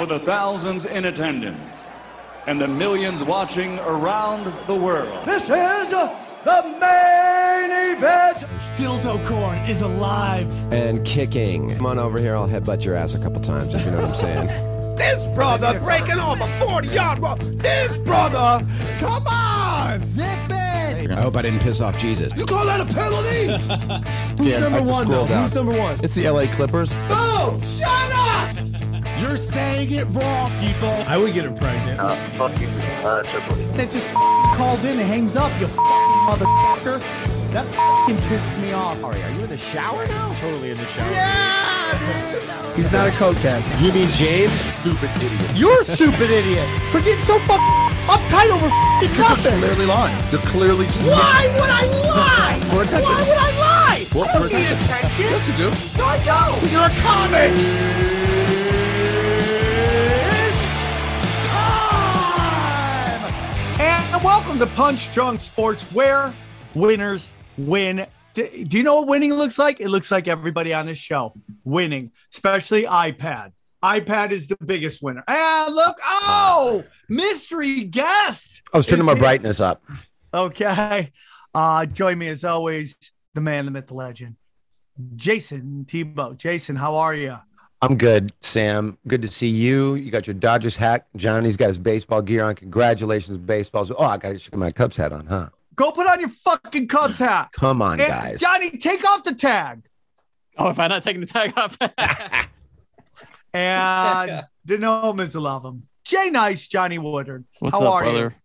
For the thousands in attendance and the millions watching around the world. This is the main event. Dildo Corn is alive. and kicking. Come on over here. I'll headbutt your ass a couple times if you know what I'm saying. This brother breaking off a 40 yard run. This brother, come on, zip it. I hope I didn't piss off Jesus. You call that a penalty? Who's Yeah, number one though? down. Who's number one? It's the LA Clippers. Oh, shut up! You're saying it wrong, people. I would get her pregnant. Uh, fuck you, uh, Triple H. That just f***ing called in and hangs up, you f***ing motherfucker. That f***ing pisses me off. Alright, are you in the shower now? Totally in the shower. Yeah! He's not a cokehead. You mean James? Stupid idiot. You're a stupid idiot for getting so fucking uptight over f***ing nothing. clearly lying. You're clearly just Why would I lie? For attention. Why would I lie? For- I don't for need attention. attention. Yes, you do. No, I don't. You're a comic. And welcome to Punch Drunk Sports, where winners win. Do you know what winning looks like? It looks like everybody on this show winning, especially iPad. iPad is the biggest winner. And look, oh, mystery guest. I was turning my here. brightness up. Okay. Uh, join me as always, the man, the myth, the legend, Jason Tebow. Jason, how are you? I'm good, Sam. Good to see you. You got your Dodgers hat. Johnny's got his baseball gear on. Congratulations, baseballs. Oh, I got to my Cubs hat on, huh? Go put on your fucking Cubs hat. Come on, And guys. Johnny, take off the tag. Oh, if I'm not taking the tag off. And the gnomes love him. Jay Nice, Johnny Woodard. What's How up, are brother?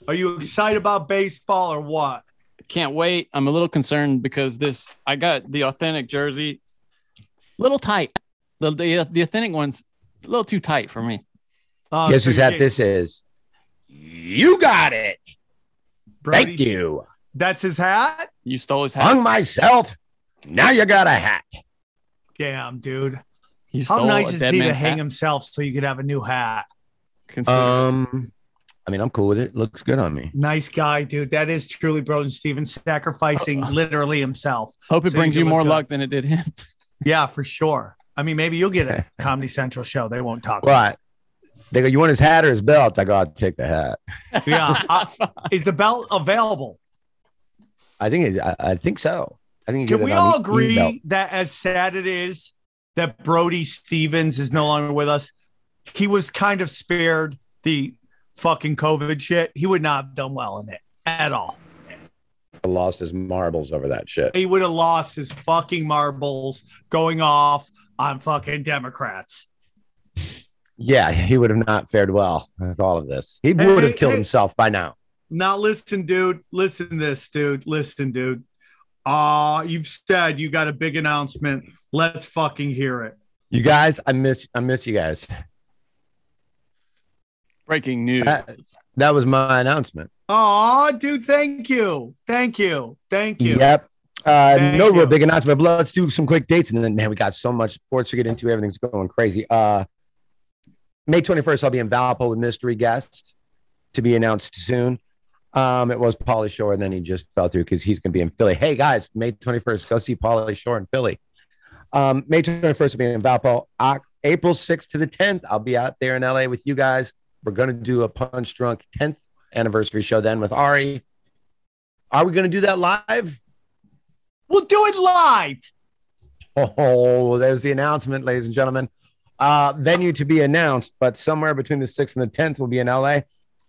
you? Are you excited about baseball or what? Can't wait. I'm a little concerned because this I got the authentic jersey, little tight. The the, the authentic one's a little too tight for me. Uh, Guess so whose hat this is? You got it. Thank you. That's his hat? You stole his hat. Hung myself. Now you got a hat. Damn, dude. You How nice a is he to man's hang hat. himself so you could have a new hat? Consider. Um, I mean, I'm cool with it. Looks good on me. Nice guy, dude. That is truly Brody Stevens sacrificing literally himself. Hope it so brings you look more good. luck than it did him. Yeah, for sure. I mean, maybe you'll get a Comedy Central show. They won't talk. What? They go, you want his hat or his belt? I go, I'll take the hat. Yeah. Uh, is the belt available? I think it, I, I think so. I think Can we all agree that as sad it is that Brody Stevens is no longer with us, he was kind of spared the fucking COVID shit. He would not have done well in it at all. lost his marbles over that shit. He would have lost his fucking marbles going off on fucking Democrats. Yeah, he would have not fared well with all of this. He Hey, would have killed hey. himself by now. Now listen, dude. Listen to this, dude. Listen, dude. Uh, you've said you got a big announcement. Let's fucking hear it. You guys, I miss I miss you guys. Breaking news. That, that was my announcement. Oh, dude, thank you. Thank you. Thank you. Yep. Uh, Thank no you. real big announcement, but let's do some quick dates. And then, man, we got so much sports to get into. Everything's going crazy. Uh, May 21st, I'll be in Valpo with mystery guest to be announced soon. Um, it was Pauly Shore, and then he just fell through because he's going to be in Philly. Hey, guys, May 21st, go see Pauly Shore in Philly. Um, May 21st, will be in Valpo. Oc- April 6th to the 10th, I'll be out there in LA with you guys. We're going to do a Punch Drunk 10th anniversary show then with Ari. Are we going to do that live? We'll do it live. Oh, there's the announcement, ladies and gentlemen. Uh, venue to be announced, but somewhere between the 6th and the 10th will be in LA.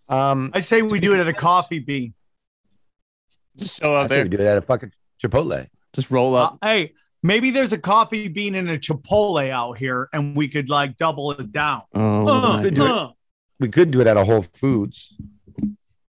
Um, I say we do it at a coffee bean. Just show I up say there. we do it at a fucking Chipotle. Just roll Uh, up. hey, maybe there's a coffee bean and a Chipotle out here, and we could like double it down. oh, Uh, my could do it. uh. We could do it at a Whole Foods.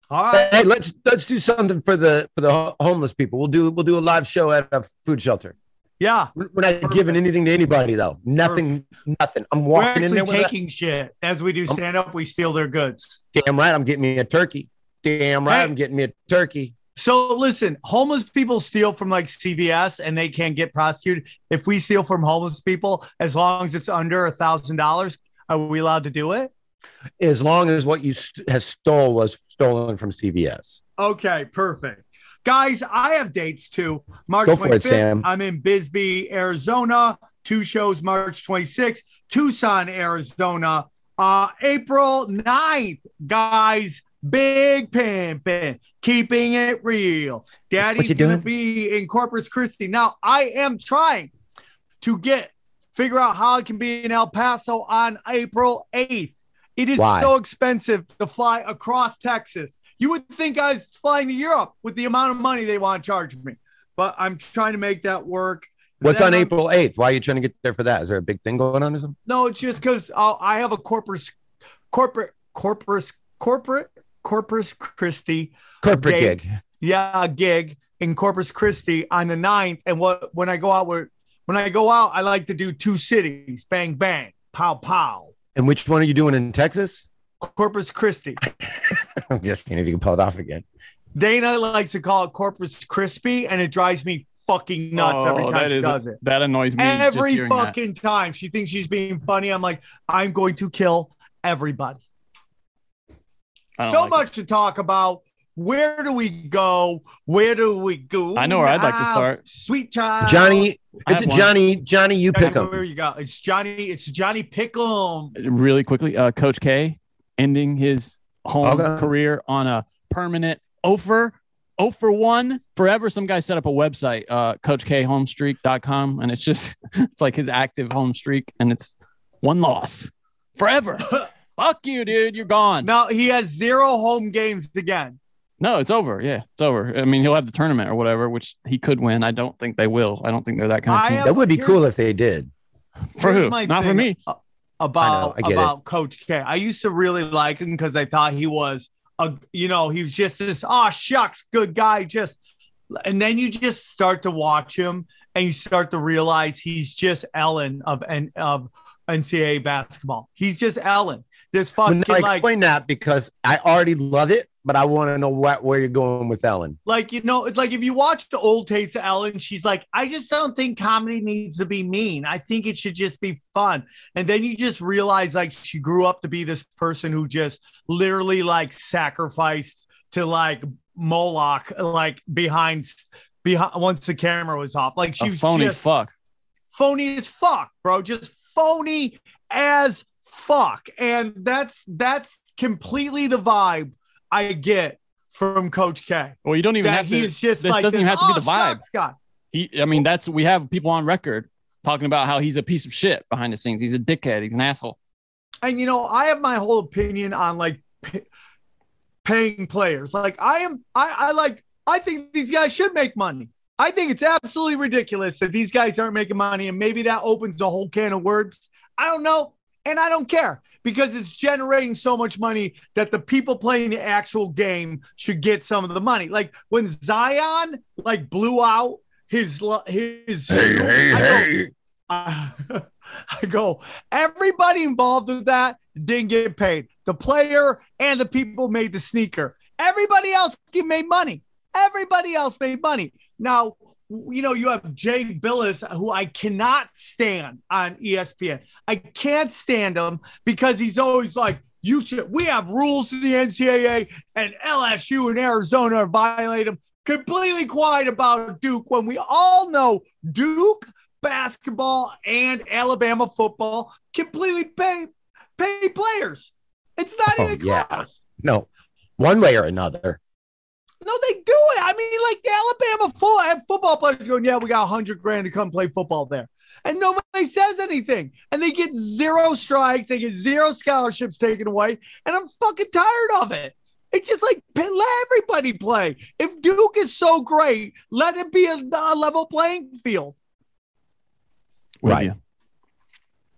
All right. Hey, let's let's do something for the for the homeless people. We'll do we'll do a live show at a food shelter. Yeah. We're not giving anything to anybody though. Nothing, nothing. I'm walking in there taking shit. As we do stand up, we steal their goods. damn right. I'm getting me a turkey. Damn right. Hey. I'm getting me a turkey. So listen, homeless people steal from like CVS and they can't get prosecuted. If we steal from homeless people, as long as it's under a thousand dollars, are we allowed to do it? As long as what you st- has stole was stolen from CVS. Okay, perfect. Guys, I have dates too. March Go for it, 25th, Sam. I'm in Bisbee, Arizona. Two shows March 26th, Tucson, Arizona. Uh, April 9th, guys, big pimpin', keeping it real. Daddy's gonna be in Corpus Christi. Now, I am trying to get figure out how I can be in El Paso on April 8th. It is Why? so expensive to fly across Texas. You would think I was flying to Europe with the amount of money they want to charge me, but I'm trying to make that work. What's on I'm- April 8th? Why are you trying to get there for that? Is there a big thing going on or something? No, it's just because I have a corporate, corporate, corporate, corporate, Corpus Christi. Corporate date. gig. Yeah, a gig in Corpus Christi on the 9th. And what when I go out where when I go out, I like to do two cities, bang bang, pow pow. And which one are you doing in Texas? Corpus Christi. I'm just seeing if you can pull it off again. Dana likes to call it Corpus Crispy, and it drives me fucking nuts every Oh, time that she is- does it. That annoys me. just Every hearing that. fucking time she thinks she's being funny. I'm like, I'm going to kill everybody. So like it. much to talk about. Where do we go? Where do we go? I know where I'd like to start. Sweet child. Johnny, it's a. Johnny. Johnny, you Johnny, pick him. Where you go? It's Johnny. It's Johnny Pick'em. really quickly, uh, Coach K ending his home Okay. career on a permanent offer. 0 for 1 forever. Some guy set up a website, uh, coachkhomestreak.com, and it's just, it's like his active home streak, and it's one loss forever. Fuck you, dude. You're gone. No, he has zero home games again. No, it's over. Yeah, it's over. I mean, he'll have the tournament or whatever, which he could win. I don't think they will. I don't think they're that kind of I team. am- That would be cool if they did. for Here's who? my Not for me. About I get it. about Coach K. I used to really like him because I thought he was a you know he was just this oh shucks good guy just and then you just start to watch him and you start to realize he's just Ellen of N of NCAA basketball. He's just Ellen. This fucking Well, now like explain that because I already love it, but I want to know what where you're going with Ellen. like you know it's like if you watch the old tapes of ellen she's like i just don't think comedy needs to be mean i think it should just be fun and then you just realize like she grew up to be this person who just literally like sacrificed to like moloch like behind behind once the camera was off like she A was phony just fuck. phony as fuck, bro. Just phony as fuck. And that's that's completely the vibe I get from Coach K. Well, you don't even have to. he's just this like doesn't this, even have to be "Oh, the vibe. Scott. He, I mean, that's we have people on record talking about how he's a piece of shit behind the scenes. He's a dickhead. He's an asshole. And you know, I have my whole opinion on like p- paying players. Like I am, I, I like, I think these guys should make money. I think it's absolutely ridiculous that these guys aren't making money, and maybe that opens a whole can of worms. I don't know, and I don't care because it's generating so much money that the people playing the actual game should get some of the money. Like when Zion like blew out his his I go, I, I go, everybody involved with that didn't get paid. The player and the people made the sneaker. Everybody else made money. Everybody else made money. Now, you know, you have Jay Bilas, who I cannot stand on ESPN. I can't stand him because he's always like, you should, we have rules in the NCAA and LSU and Arizona violate them. Completely quiet about Duke when we all know Duke basketball and Alabama football completely pay pay players. It's not Oh, even yeah. close. No, one way or another. No, they do it. I mean, like the Alabama full uh, have football players going, yeah, we got a hundred grand to come play football there. And nobody says anything. And they get zero strikes, they get zero scholarships taken away. And I'm fucking tired of it. It's just like let everybody play. If Duke is so great, let it be a, a level playing field. With Right.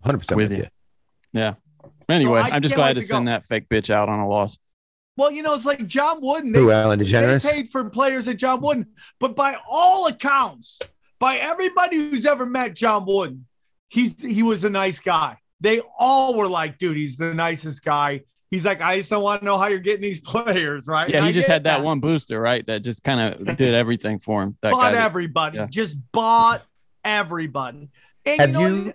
100% With with, you. you. Yeah. Anyway, I I'm just glad to to send that fake bitch out on a loss. Well, you know, it's like John Wooden. They, Who, Ellen they paid for players at John Wooden, but by all accounts, by everybody who's ever met John Wooden, he's he was a nice guy. They all were like, dude, he's the nicest guy. He's like, I just don't want to know how you're getting these players, right? Yeah, he I just had that, one booster, right? That just kind of did everything for him. That bought guy. everybody, yeah. just bought everybody. And Have you, know you-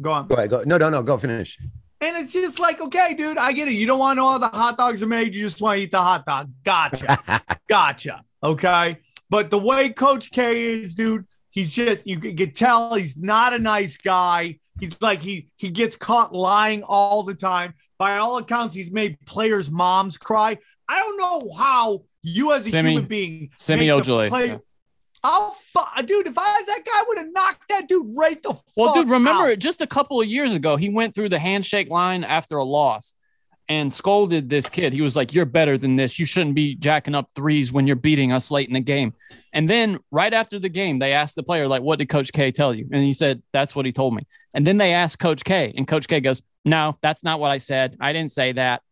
go on. Go ahead. Go. No, no, no. Go finish. And it's just like, okay, dude, I get it. You don't want to know how the hot dogs are made. You just want to eat the hot dog. Gotcha. gotcha. Okay. But the way Coach K is, dude, he's just, you can tell he's not a nice guy. He's like, he, he gets caught lying all the time. By all accounts, he's made players' moms cry. I don't know how you, as a Semi- human being, Semi a Ojale, play- yeah. Oh, fu- dude, if I was that guy, I would have knocked that dude right the Well, fuck dude, remember out. just a couple of years ago, he went through the handshake line after a loss and scolded this kid. He was like, You're better than this. You shouldn't be jacking up threes when you're beating us late in the game. And then right after the game, they asked the player, like, what did Coach K tell you? And he said, That's what he told me. And then they asked Coach K, and Coach K goes, No, that's not what I said. I didn't say that.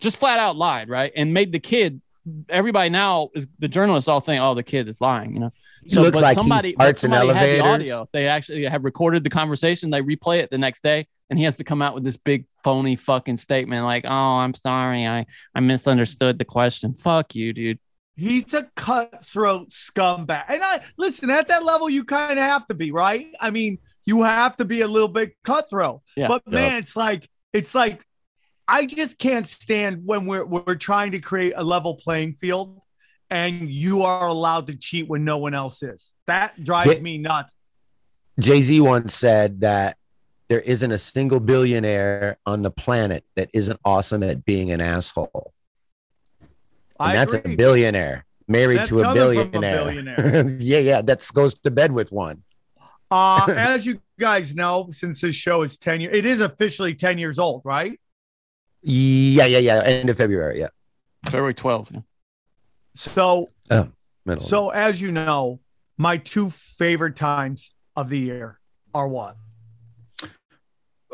Just flat out lied, right? And made the kid everybody now is the journalists all think, oh, the kid is lying, you know. He looks but like he somebody, farts but in somebody had the audio. They actually have recorded the conversation. They replay it the next day, and he has to come out with this big phony fucking statement like, "Oh, I'm sorry, I I misunderstood the question." Fuck you, dude. He's a cutthroat scumbag. And I listen at that level, you kind of have to be, right? I mean, you have to be a little bit cutthroat. Yeah. but Yeah. man, it's like it's like I just can't stand when we're we're trying to create a level playing field and you are allowed to cheat when no one else is. That drives Yeah. me nuts. Jay Z once said that there isn't a single billionaire on the planet that isn't awesome at being an asshole. And I that's agree. a billionaire married That's to a coming from a billionaire. billionaire. yeah, yeah. That goes to bed with one. Uh, as you guys know, since this show is 10 years, it is officially 10 years old, right? Yeah, yeah, yeah. End of February. Yeah. February 12th. Yeah. So Middle. So, as you know, my two favorite times of the year are what?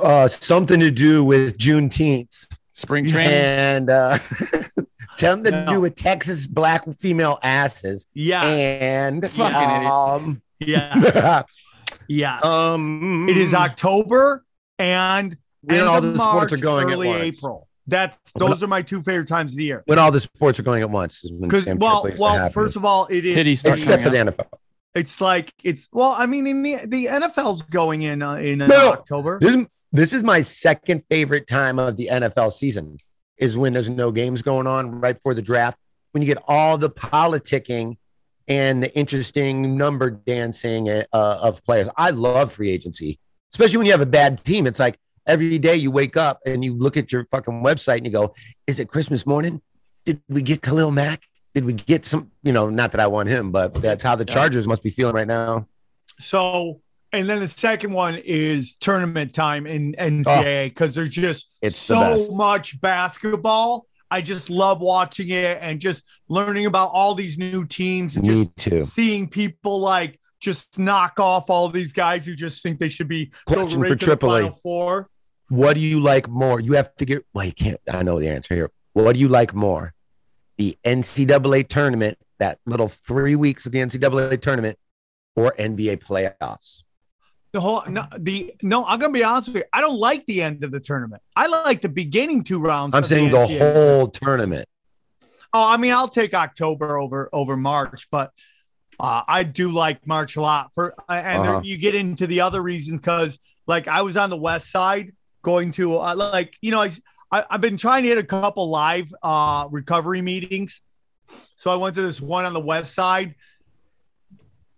uh, something to do with Juneteenth Spring training. and uh, something to No. do with Texas black female asses Yeah. and Fucking um, Yeah. Yeah. um, it is October and When all of the sports are March, going at early once. April. That's those are my two favorite times of the year. when all the sports are going at once. Because well, Tripoli used to well, first of all, it is Titties except for the. NFL. it's like it's well, I mean, in the the NFL's going in uh, in uh, No. October. This is, this is my second favorite time of the NFL season is when there's no games going on right before the draft. When you get all the politicking and the interesting number dancing uh, of players. I love free agency, especially when you have a bad team. It's like every day you wake up and you look at your fucking website and you go, "Is it Christmas morning? Did we get Khalil Mack? Did we get some? You know, not that I want him, but that's how the Chargers must be feeling right now." So, and then the second one is tournament time in NCAA because oh. there's just Oh. It's so best. much basketball. I just love watching it and just learning about all these new teams and Me just too. seeing people like just knock off all these guys who just think they should be Question for to the Tripoli. Final Four. What do you like more? You have to get. Well, you can't. I know the answer here. What do you like more? The NCAA tournament, that little three weeks of the NCAA tournament, or NBA playoffs? The whole no, the no, I'm gonna be honest with you. I don't like the end of the tournament. I like the beginning two rounds. I'm saying the NCAA. whole tournament. Oh, I mean, I'll take October over over March, but uh, I do like March a lot. For uh, and Uh-huh. you get into the other reasons because, like, I was on the West Side going to uh, like you know I, I I've been trying to hit a couple live uh, recovery meetings, so I went to this one on the West Side.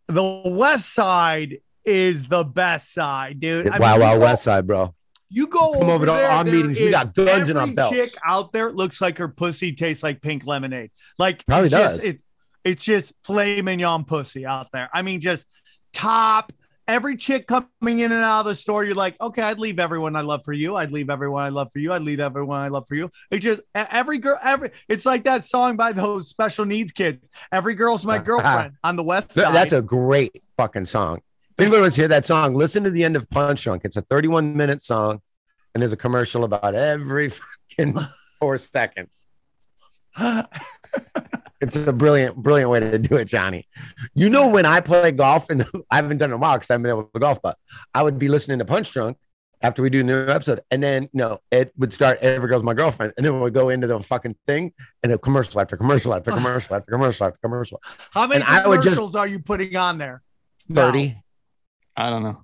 The West Side is the best side, dude. I mean, wow, you wow, go- West Side, bro. you go Come over to there, our meetings. We got guns in our belts. Chick out there looks like her pussy tastes like pink lemonade. Like Probably it's just- does. it, it's just filet mignon pussy out there. I mean, just top. Every chick coming in and out of the store, you're like, okay, I'd leave everyone I love for you. I'd leave everyone I love for you. I'd leave everyone I love for you. It just every girl, every. It's like that song by those special needs kids. Every girl's my uh-huh. girlfriend on the west side. That's a great fucking song. If anybody wants to hear that song, listen to the end of Punch Drunk. It's a 31 minute song, and there's a commercial about every fucking four seconds. It's a brilliant, brilliant way to do it, Johnny. You know, when I play golf, and I haven't done it in a while because I haven't been able to golf, but I would be listening to Punch Drunk after we do a new episode, and then you know it would start. Every girl's my girlfriend, and then we would go into the fucking thing, and a commercial after commercial after commercial after commercial after commercial. How many And commercials just- are you putting on there? now? Thirty. I don't know.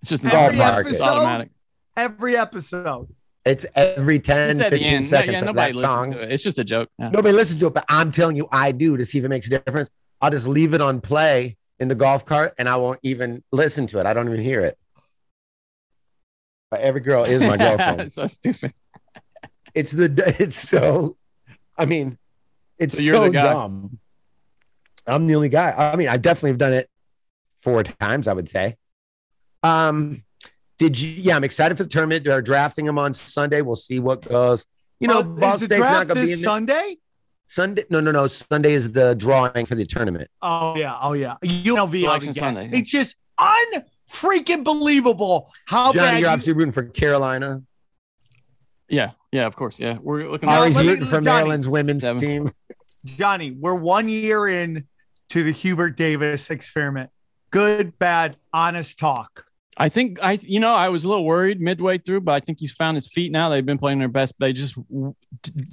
It's just an Every episode? automatic. Every episode. It's every 10, Just 15 end. Seconds yeah, of that song. it. It's just a joke. Yeah. Nobody listens to it, but I'm telling you, I do to see if it makes a difference. I'll just leave it on play in the golf cart and I won't even listen to it. I don't even hear it. But every girl is my girlfriend. It's so stupid. it's the it's so I mean, it's So so dumb. I'm the only guy. I mean, I definitely have done it four times, I would say. Um, did you yeah, I'm excited for the tournament. They're drafting them on Sunday. We'll see what goes. You know, Uh, Ball is the State's not gonna be this in there. Sunday? Sunday. No, no, no. Sunday is the drawing for the tournament. Oh yeah, oh yeah. UNLV Selection again. Sunday, yeah. It's just unfreaking believable how Johnny, bad you're you- obviously rooting for Carolina. Yeah, yeah, of course. Yeah, we're looking. Now, Ari's let me- rooting for Johnny. Maryland's women's Seven. team. Johnny. We're one year in to the Hubert Davis experiment. Good, bad, honest talk. I think I, you know, I was a little worried midway through, but I think he's found his feet now. They've been playing their best. They just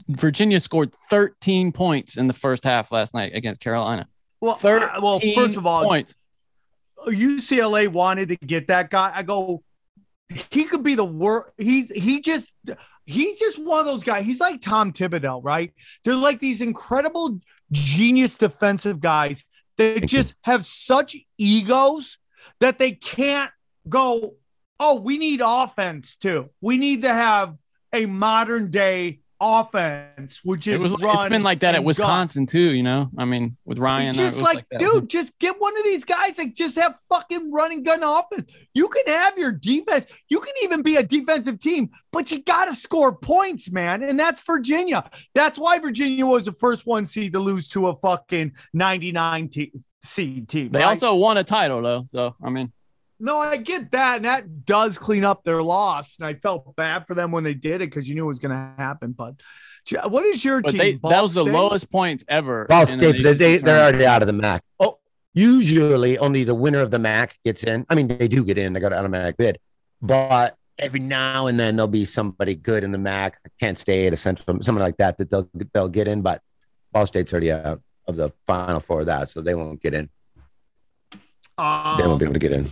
Virginia scored 13 points in the first half last night against Carolina. Well, 13 uh, well, first of all, points. UCLA wanted to get that guy. I go, he could be the worst. He's he just he's just one of those guys. He's like Tom Thibodeau, right? They're like these incredible genius defensive guys that just have such egos that they can't go, oh, we need offense too. We need to have a modern day offense, which is It was. run It's been like that at and gun. Wisconsin too. You know, I mean, with Ryan, It's uh, it just was like, that. dude, just get one of these guys that just have fucking running gun offense. You can have your defense. You can even be a defensive team, but you got to score points, man. And that's Virginia. That's why Virginia was the first one seed to lose to a fucking 99 te- seed team. They right? also won a title though, so I mean, no, I get that. And that does clean up their loss. And I felt bad for them when they did it because you knew it was going to happen. But what is your but team? they Ball that was the State? lowest points ever. Ball in State, an but ACC they, they're already out of the MAC. Oh, usually only the winner of the MAC gets in. I mean, they do get in. They got an automatic bid, but every now and then there'll be somebody good in the MAC, Kent State, a Central, something like that that they'll they'll get in. But Ball State's already out of the final four of that, so they won't get in. Um, They won't be able to get in.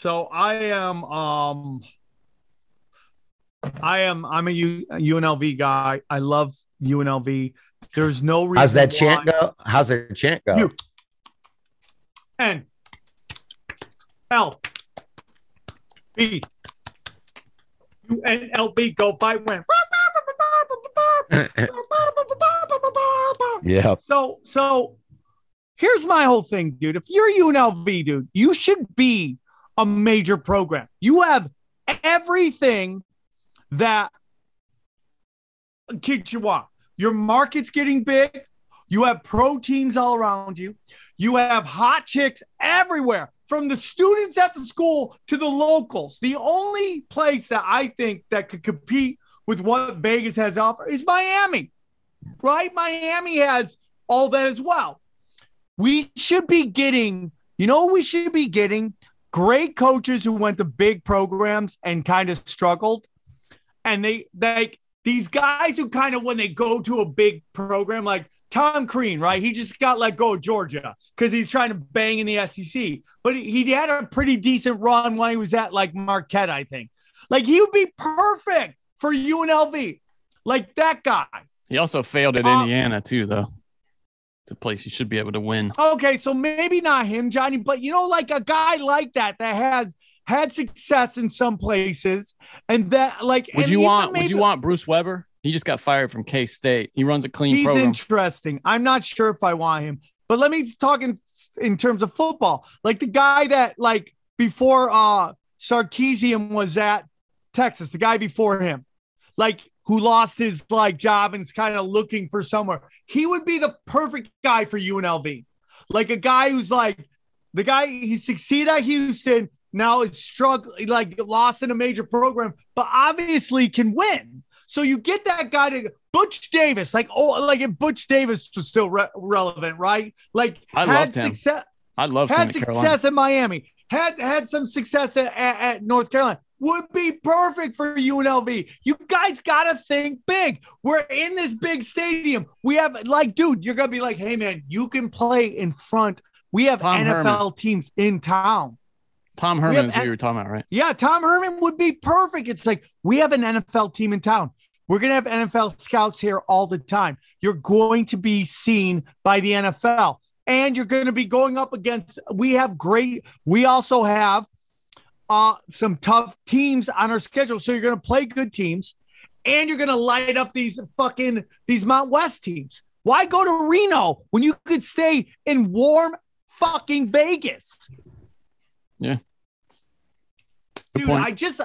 So I am um I am I'm a U, UNLV guy. I love UNLV. There's no reason How's that chant go? How's their chant go? You- N L B U N L B go fight win. yeah. So so here's my whole thing, dude. If you're UNLV, dude, you should be a major program. You have everything that kids you want. Your market's getting big. You have pro teams all around you. You have hot chicks everywhere, from the students at the school to the locals. The only place that I think that could compete with what Vegas has offer is Miami, right? Miami has all that as well. We should be getting, you know, we should be getting great coaches who went to big programs and kind of struggled. And they like these guys who kind of when they go to a big program like Tom Crean, right? He just got let go of Georgia because he's trying to bang in the SEC. But he, he had a pretty decent run when he was at like Marquette, I think. Like he would be perfect for UNLV. Like that guy. He also failed at Uh, Indiana too, though. A place you should be able to win. Okay, so maybe not him, Johnny, but you know, like a guy like that that has had success in some places, and that like Would you want? Would you want Bruce Weber? He just got fired from K State. He runs a clean He's program. interesting. I'm not sure if I want him, but let me talk in, in terms of football. Like the guy that like before uh Sarkisian was at Texas, the guy before him, like who lost his like job and is kind of looking for somewhere. He would be the perfect guy for UNLV. Like a guy who's like the guy he succeeded at Houston, now is struggling, like lost in a major program, but obviously can win. So you get that guy to Butch Davis, like oh, like if Butch Davis was still re- relevant, right? Like I had success, I love had success Carolina. in Miami, had had some success at, at, at North Carolina. Would be perfect for UNLV. You guys gotta think big. We're in this big stadium. We have like, dude, you're gonna be like, hey man, you can play in front. We have Tom NFL Herman. teams in town. Tom Herman is who you were talking about, right? Yeah, Tom Herman would be perfect. It's like we have an NFL team in town. We're going to have NFL scouts here all the time. You're going to be seen by the NFL and you're going to be going up against we have great we also have uh some tough teams on our schedule. So you're going to play good teams and you're going to light up these fucking these Mount West teams. Why go to Reno when you could stay in warm fucking Vegas? Yeah. Good Dude, point. I just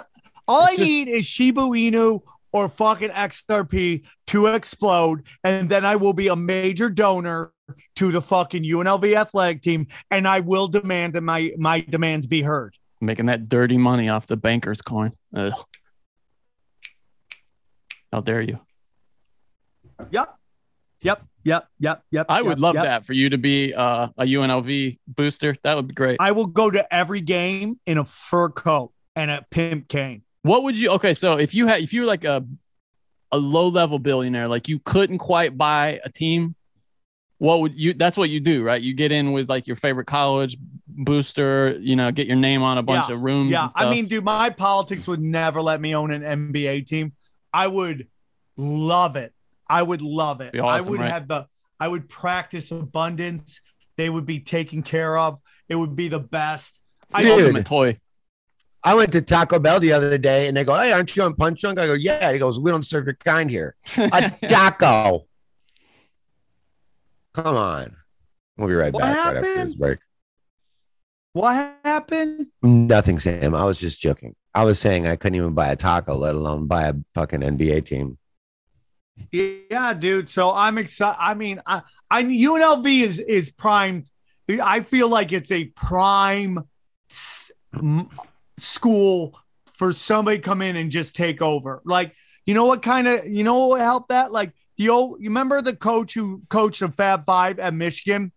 all It's I just- need is Shiba Inu or fucking XRP to explode, and then I will be a major donor to the fucking UNLV athletic team, and I will demand that my my demands be heard. Making that dirty money off the banker's coin. Ugh. How dare you? Yep. Yep. Yep. Yep. Yep. I would yep, love yep. that for you to be uh, a UNLV booster. That would be great. I will go to every game in a fur coat and a pimp cane. What would you? Okay, so if you had, if you were like a a low level billionaire, like you couldn't quite buy a team, what would you? That's what you do, right? You get in with like your favorite college booster, you know, get your name on a bunch Yeah, of rooms. Yeah, and stuff. I mean, dude, my politics would never let me own an NBA team. I would love it. I would love it. Be I would right? have the. I would practice abundance. They would be taken care of. It would be the best. I Dude. ultimate toy. I went to Taco Bell the other day and they go, Hey, aren't you on Punch Drunk? I go, Yeah. He goes, We don't serve your kind here. A taco. Come on. We'll be right What back right after happened? this break. What happened? Nothing, Sam. I was just joking. I was saying I couldn't even buy a taco, let alone buy a fucking NBA team. Yeah, dude. So I'm excited. I mean, I, I UNLV is is prime. I feel like it's a prime s- m- school for somebody to come in and just take over. Like, you know what kind of you know what helped that? Like the old you remember the coach who coached the Fab Five at Michigan?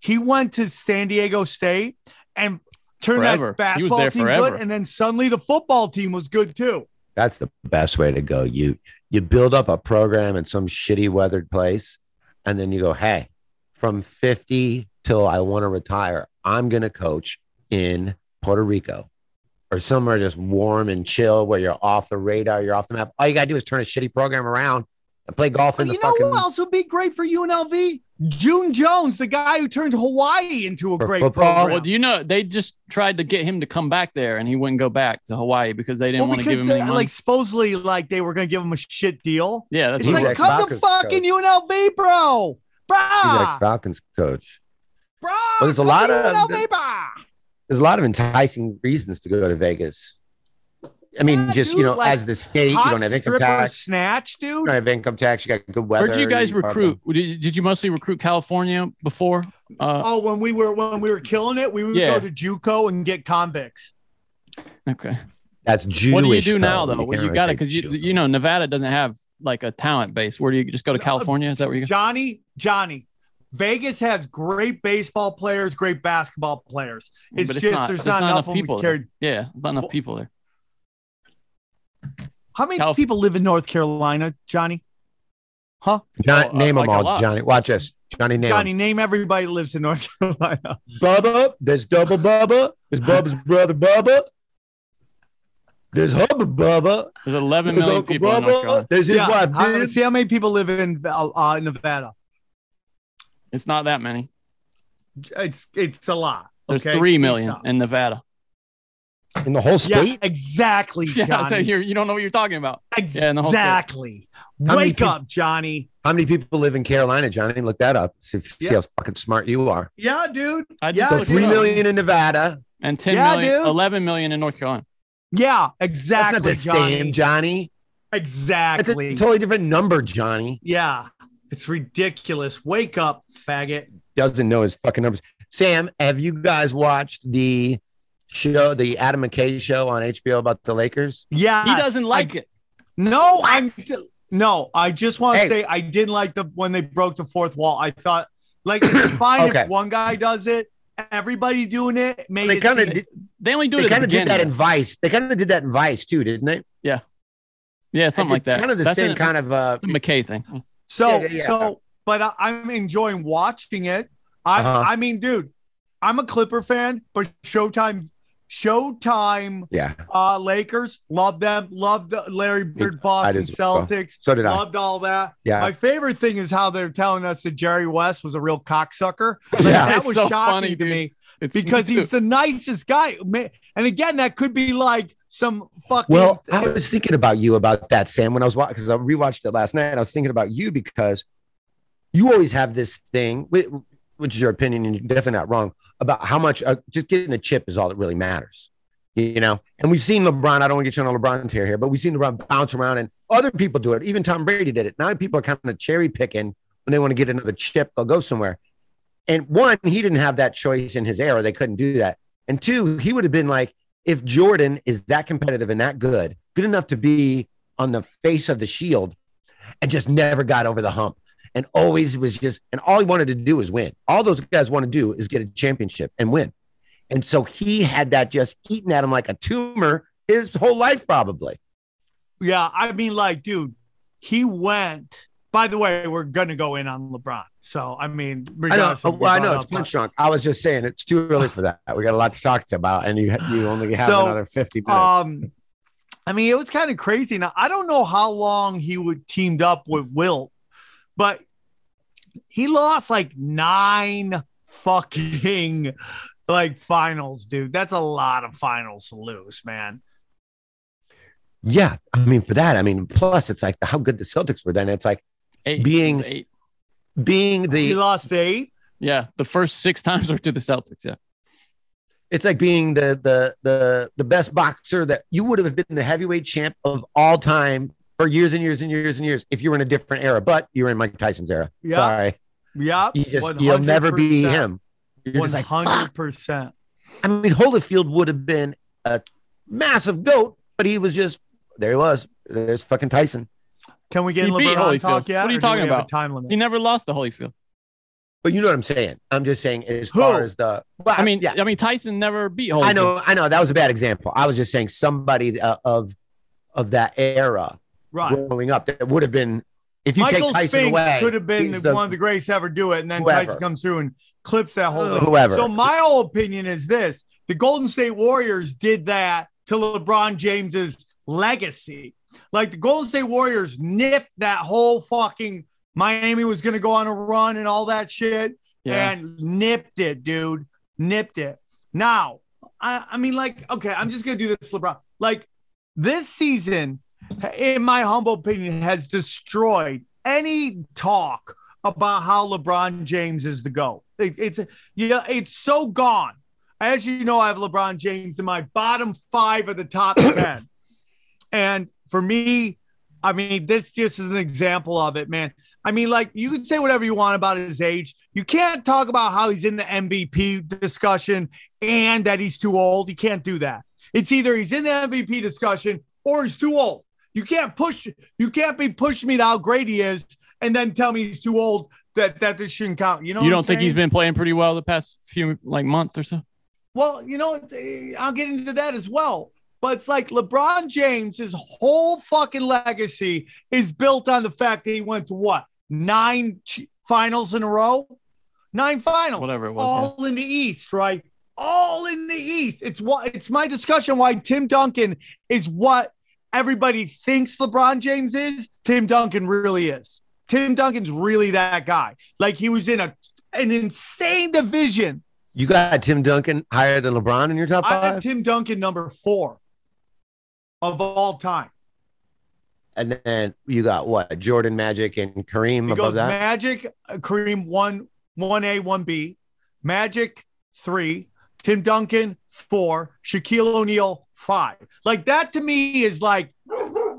He went to San Diego State and turned Forever. that basketball team forever. good, and then suddenly the football team was good too. That's the best way to go. You you build up a program in some shitty weathered place, and then you go, hey, from 50 till I want to retire, I'm gonna coach in Puerto Rico or somewhere just warm and chill where you're off the radar, you're off the map. All you gotta do is turn a shitty program around and play golf in But the you know fucking who else would be great for UNLV? June Jones, the guy who turned Hawaii into a For great football? program. Well, do you know they just tried to get him to come back there, and he wouldn't go back to Hawaii because they didn't Well, want to give him any money. like supposedly like they were gonna give him a shit deal. yeah, that's It's what He's like it was. come to fucking coach. UNLV, bro, He's bro, ex Falcons coach. bro. Well, there's a lot of- UNLV. There's a lot of enticing reasons to go to Vegas. I mean, Yeah, just dude, you know, like, as the state, you don't have income stripper tax. snatch, You don't have income tax. You got good weather. Where'd you guys recruit? Did, did you mostly recruit California before? Uh, Oh, when we were when we were killing it, we would Yeah. go to JUCO and get convicts. okay. That's Jewish. what do you do now though. though? Well, you got it because you you know Nevada doesn't have like a talent base. Where do you just go to California? Is that where you go? Johnny, Johnny, Vegas has great baseball players, great basketball players. It's, But just there's there's not, enough of them people. to carry. Yeah, there's not enough people there. How many Calif- people live in North Carolina, Johnny? Huh? John, Oh, uh, name like them a all. Johnny. Watch this, Johnny. Name Johnny, 'em. name everybody that lives in North Carolina. Bubba. There's Double Bubba. There's Bubba's brother Bubba. There's Hubba Bubba. There's 11 There's million Uncle people in North Carolina. Bubba. There's his Yeah, wife. how- see how many people live in uh, uh, Nevada. It's not that many. It's it's a lot. There's okay? three Please million stop. in Nevada. In the whole Yeah, state. exactly, Yeah, so you're, you don't know what you're talking about. Yeah, in the exactly. How Wake peop- up, Johnny. How many people live in Carolina, Johnny? Look that up. See, if- see how fucking smart you are. Yeah, dude. I just Yeah, So looked three it up. million in Nevada. and 10 Yeah, million, dude. 11 million in North Carolina. Yeah, That's exactly, not the Johnny. same, Johnny. That's a Exactly. totally different number, Johnny. yeah, it's ridiculous. Wake up, faggot. Doesn't know his fucking numbers. Sam, have you guys watched the show, the Adam McKay show on HBO about the Lakers? Yeah, He doesn't like it. No, I'm no. I just want to Hey. say I didn't like the when they broke the fourth wall. I thought like it's fine Okay. if one guy does it. Everybody doing it made They it kind of did, They only do they it at the kind of did that in Vice. They kind of did that in Vice too, didn't they? yeah, yeah, something like that. Kind of the That's same an- kind of uh the McKay thing. So Yeah, yeah, yeah. so, but I, I'm enjoying watching it. I Uh-huh. I mean, dude, I'm a Clipper fan, but Showtime, Showtime, yeah. uh, Lakers love them. Love the Larry Bird, Boston did well. Celtics. So did I. Loved all that. Yeah. My favorite thing is how they're telling us that Jerry West was a real cocksucker. Like, Yeah. that was so shocking funny, to dude. me It's because me he's the nicest guy. And again, that could be like some fucking. Well, I was thinking about you about that, Sam, when I was watching because I rewatched it last night. I was thinking about you because you always have this thing, whi- which is your opinion, and you're definitely not wrong, about how much uh, just getting the chip is all that really matters. You know, and we've seen LeBron. I don't want to get you on a LeBron tear here, but we've seen LeBron bounce around, and other people do it. Even Tom Brady did it. Now people are kind of cherry picking when they want to get another chip. They'll go somewhere. And one, he didn't have that choice in his era. They couldn't do that. And two, he would have been like, if Jordan is that competitive and that good, good enough to be on the face of the shield and just never got over the hump and always was just, and all he wanted to do is win. All those guys want to do is get a championship and win. And so he had that just eating at him like a tumor his whole life, probably. yeah, I mean, like, dude, he went. By the way, we're gonna go in on LeBron. So I mean, I know. Well, I know it's punch drunk. I was just saying it's too early for that. We got a lot to talk about, and you you only have So, another fifty minutes. Um, I mean, it was kind of crazy. Now I don't know how long he would teamed up with Wilt, but he lost like nine fucking like finals, dude. That's a lot of finals to lose, man. yeah, I mean for that, I mean plus it's like how good the Celtics were then. It's like Eight, being- eight. being the He lost eight. Yeah, the first six times were to the Celtics. Yeah. it's like being the the the the best boxer that you would have been the heavyweight champ of all time for years and years and years and years if you were in a different era, but you were in Mike Tyson's era. Yeah. Sorry, Yeah, you just you'll never be him. You're One just like, One hundred percent. I mean, Holyfield would have been a massive goat, but he was just there. He was. There's fucking Tyson. Can we get He in beat LeBron Holyfield. talk yet? What are you or do we talking about? Time limit. He never lost to Holyfield. But you know what I'm saying. I'm just saying as Who? far as the. Well, I mean, yeah, I mean Tyson never beat Holyfield. I know, I know that was a bad example. I was just saying somebody uh, of of that era right. growing up that would have been. If you Michael take Tyson Spinks away, could have been the, the- one of the greatest to ever do it, and then Whoever. Tyson comes through and clips that whole thing. whoever. So my whole opinion is this: the Golden State Warriors did that to LeBron James's legacy. Like the Golden State Warriors nipped that whole fucking Miami was going to go on a run and all that shit, Yeah. and nipped it, dude, nipped it. Now, I, I mean, like, okay, I'm just gonna do this, LeBron. Like this season, in my humble opinion, has destroyed any talk about how LeBron James is the go. It, it's yeah, it's so gone. As you know, I have LeBron James in my bottom five of the top 10. And for me, I mean, this just is an example of it, man. I mean, like you can say whatever you want about his age. You can't talk about how he's in the MVP discussion and that he's too old. You can't do that. It's either he's in the MVP discussion or he's too old. You can't push, you can't be pushing me to how great he is and then tell me he's too old that, that this shouldn't count. You know, you don't think he's saying? been playing pretty well the past few like month or so? Well, you know, I'll get into that as well. But it's like LeBron James's whole fucking legacy is built on the fact that he went to what nine finals in a row, nine finals, Whatever it was, all in the East, right? All in the East. It's what it's my discussion why Tim Duncan is what everybody thinks LeBron James is. Tim Duncan really is. Tim Duncan's really that guy. Like he was in a an insane division You got Tim Duncan higher than LeBron in your top five. I have. Tim Duncan number four of all time. And then you got what? Jordan Magic and Kareem It above that. Magic, Kareem one, one A, one B, Magic three, Tim Duncan four, Shaquille O'Neal five. Like that to me is like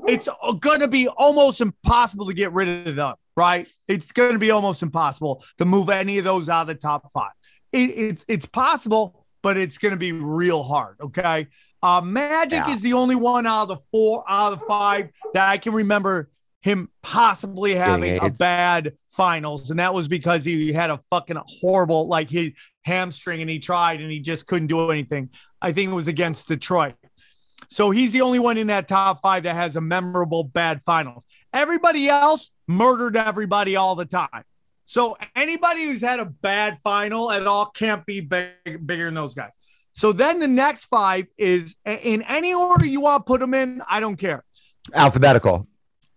it's gonna be almost impossible to get rid of them, right? It's gonna be almost impossible to move any of those out of the top five. It, it's it's possible, but it's gonna be real hard. Okay. Uh, Magic Yeah. is the only one out of the four out of the five that I can remember him possibly having a bad finals, and that was because he had a fucking horrible like his hamstring, and he tried and he just couldn't do anything. I think it was against Detroit. So he's the only one in that top five that has a memorable bad finals. Everybody else murdered everybody all the time. So anybody who's had a bad final at all can't be big, bigger than those guys. So then the next five is in any order you want to put them in. I don't care. Alphabetical.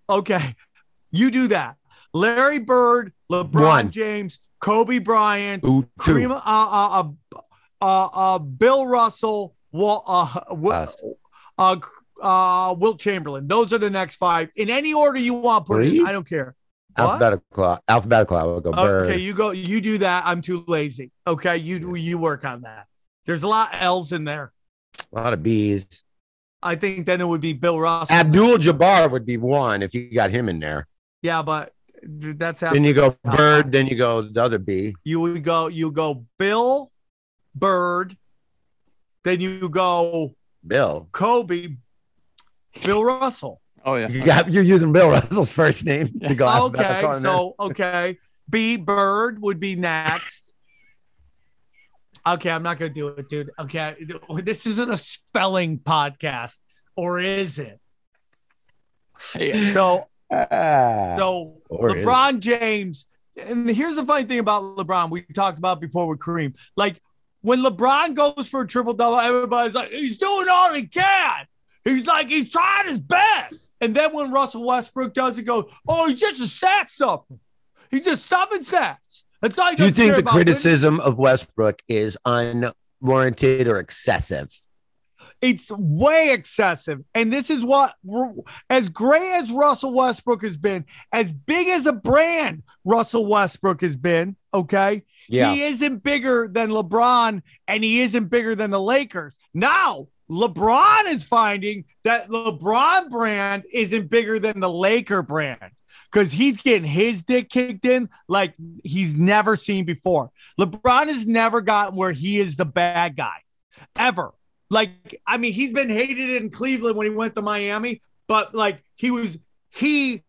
Okay, you do that. Larry Bird, LeBron One. James, Kobe Bryant, Ooh. Kareem, uh, uh, uh, uh, uh, Bill Russell, Wal, uh, uh, Wilt Chamberlain. Those are the next five in any order you want. Put. Three? I don't care. What? Alphabetical. Alphabetical. I would go Bird. Okay, you go. You do that. I'm too lazy. Okay, you do you work on that. There's a lot of L's in there. A lot of B's. I think then it would be Bill Russell. Abdul Jabbar would be one if you got him in there. yeah, but that's how Then you go Bird. Then you go the other B. You would go. You go Bill, Bird. Then you go Bill. Kobe, Bill Russell. Oh yeah. You got you're using Bill Russell's first name to go Okay, alphabetical and so okay, B Bird would be next. Okay, I'm not gonna do it, dude. Okay, this isn't a spelling podcast, or is it? Hey, So, Ah. so Or LeBron James, and here's the funny thing about LeBron. We talked about before with Kareem. Like when LeBron goes for a triple double, everybody's like, he's doing all he can. He's like, he's trying his best. And then when Russell Westbrook does it, goes, oh, he's just a stat stuffer. He's just stuffing stats. That's all he Do you think the about winning. criticism of Westbrook is unwarranted or excessive? It's way excessive. And this is what, as great as Russell Westbrook has been, as big as a brand Russell Westbrook has been, okay? Yeah. He isn't bigger than LeBron and he isn't bigger than the Lakers. Now, LeBron is finding that LeBron brand isn't bigger than the Laker brand because he's getting his dick kicked in like he's never seen before. LeBron has never gotten where he is the bad guy ever. Like, I mean, he's been hated in Cleveland when he went to Miami, but like he was, he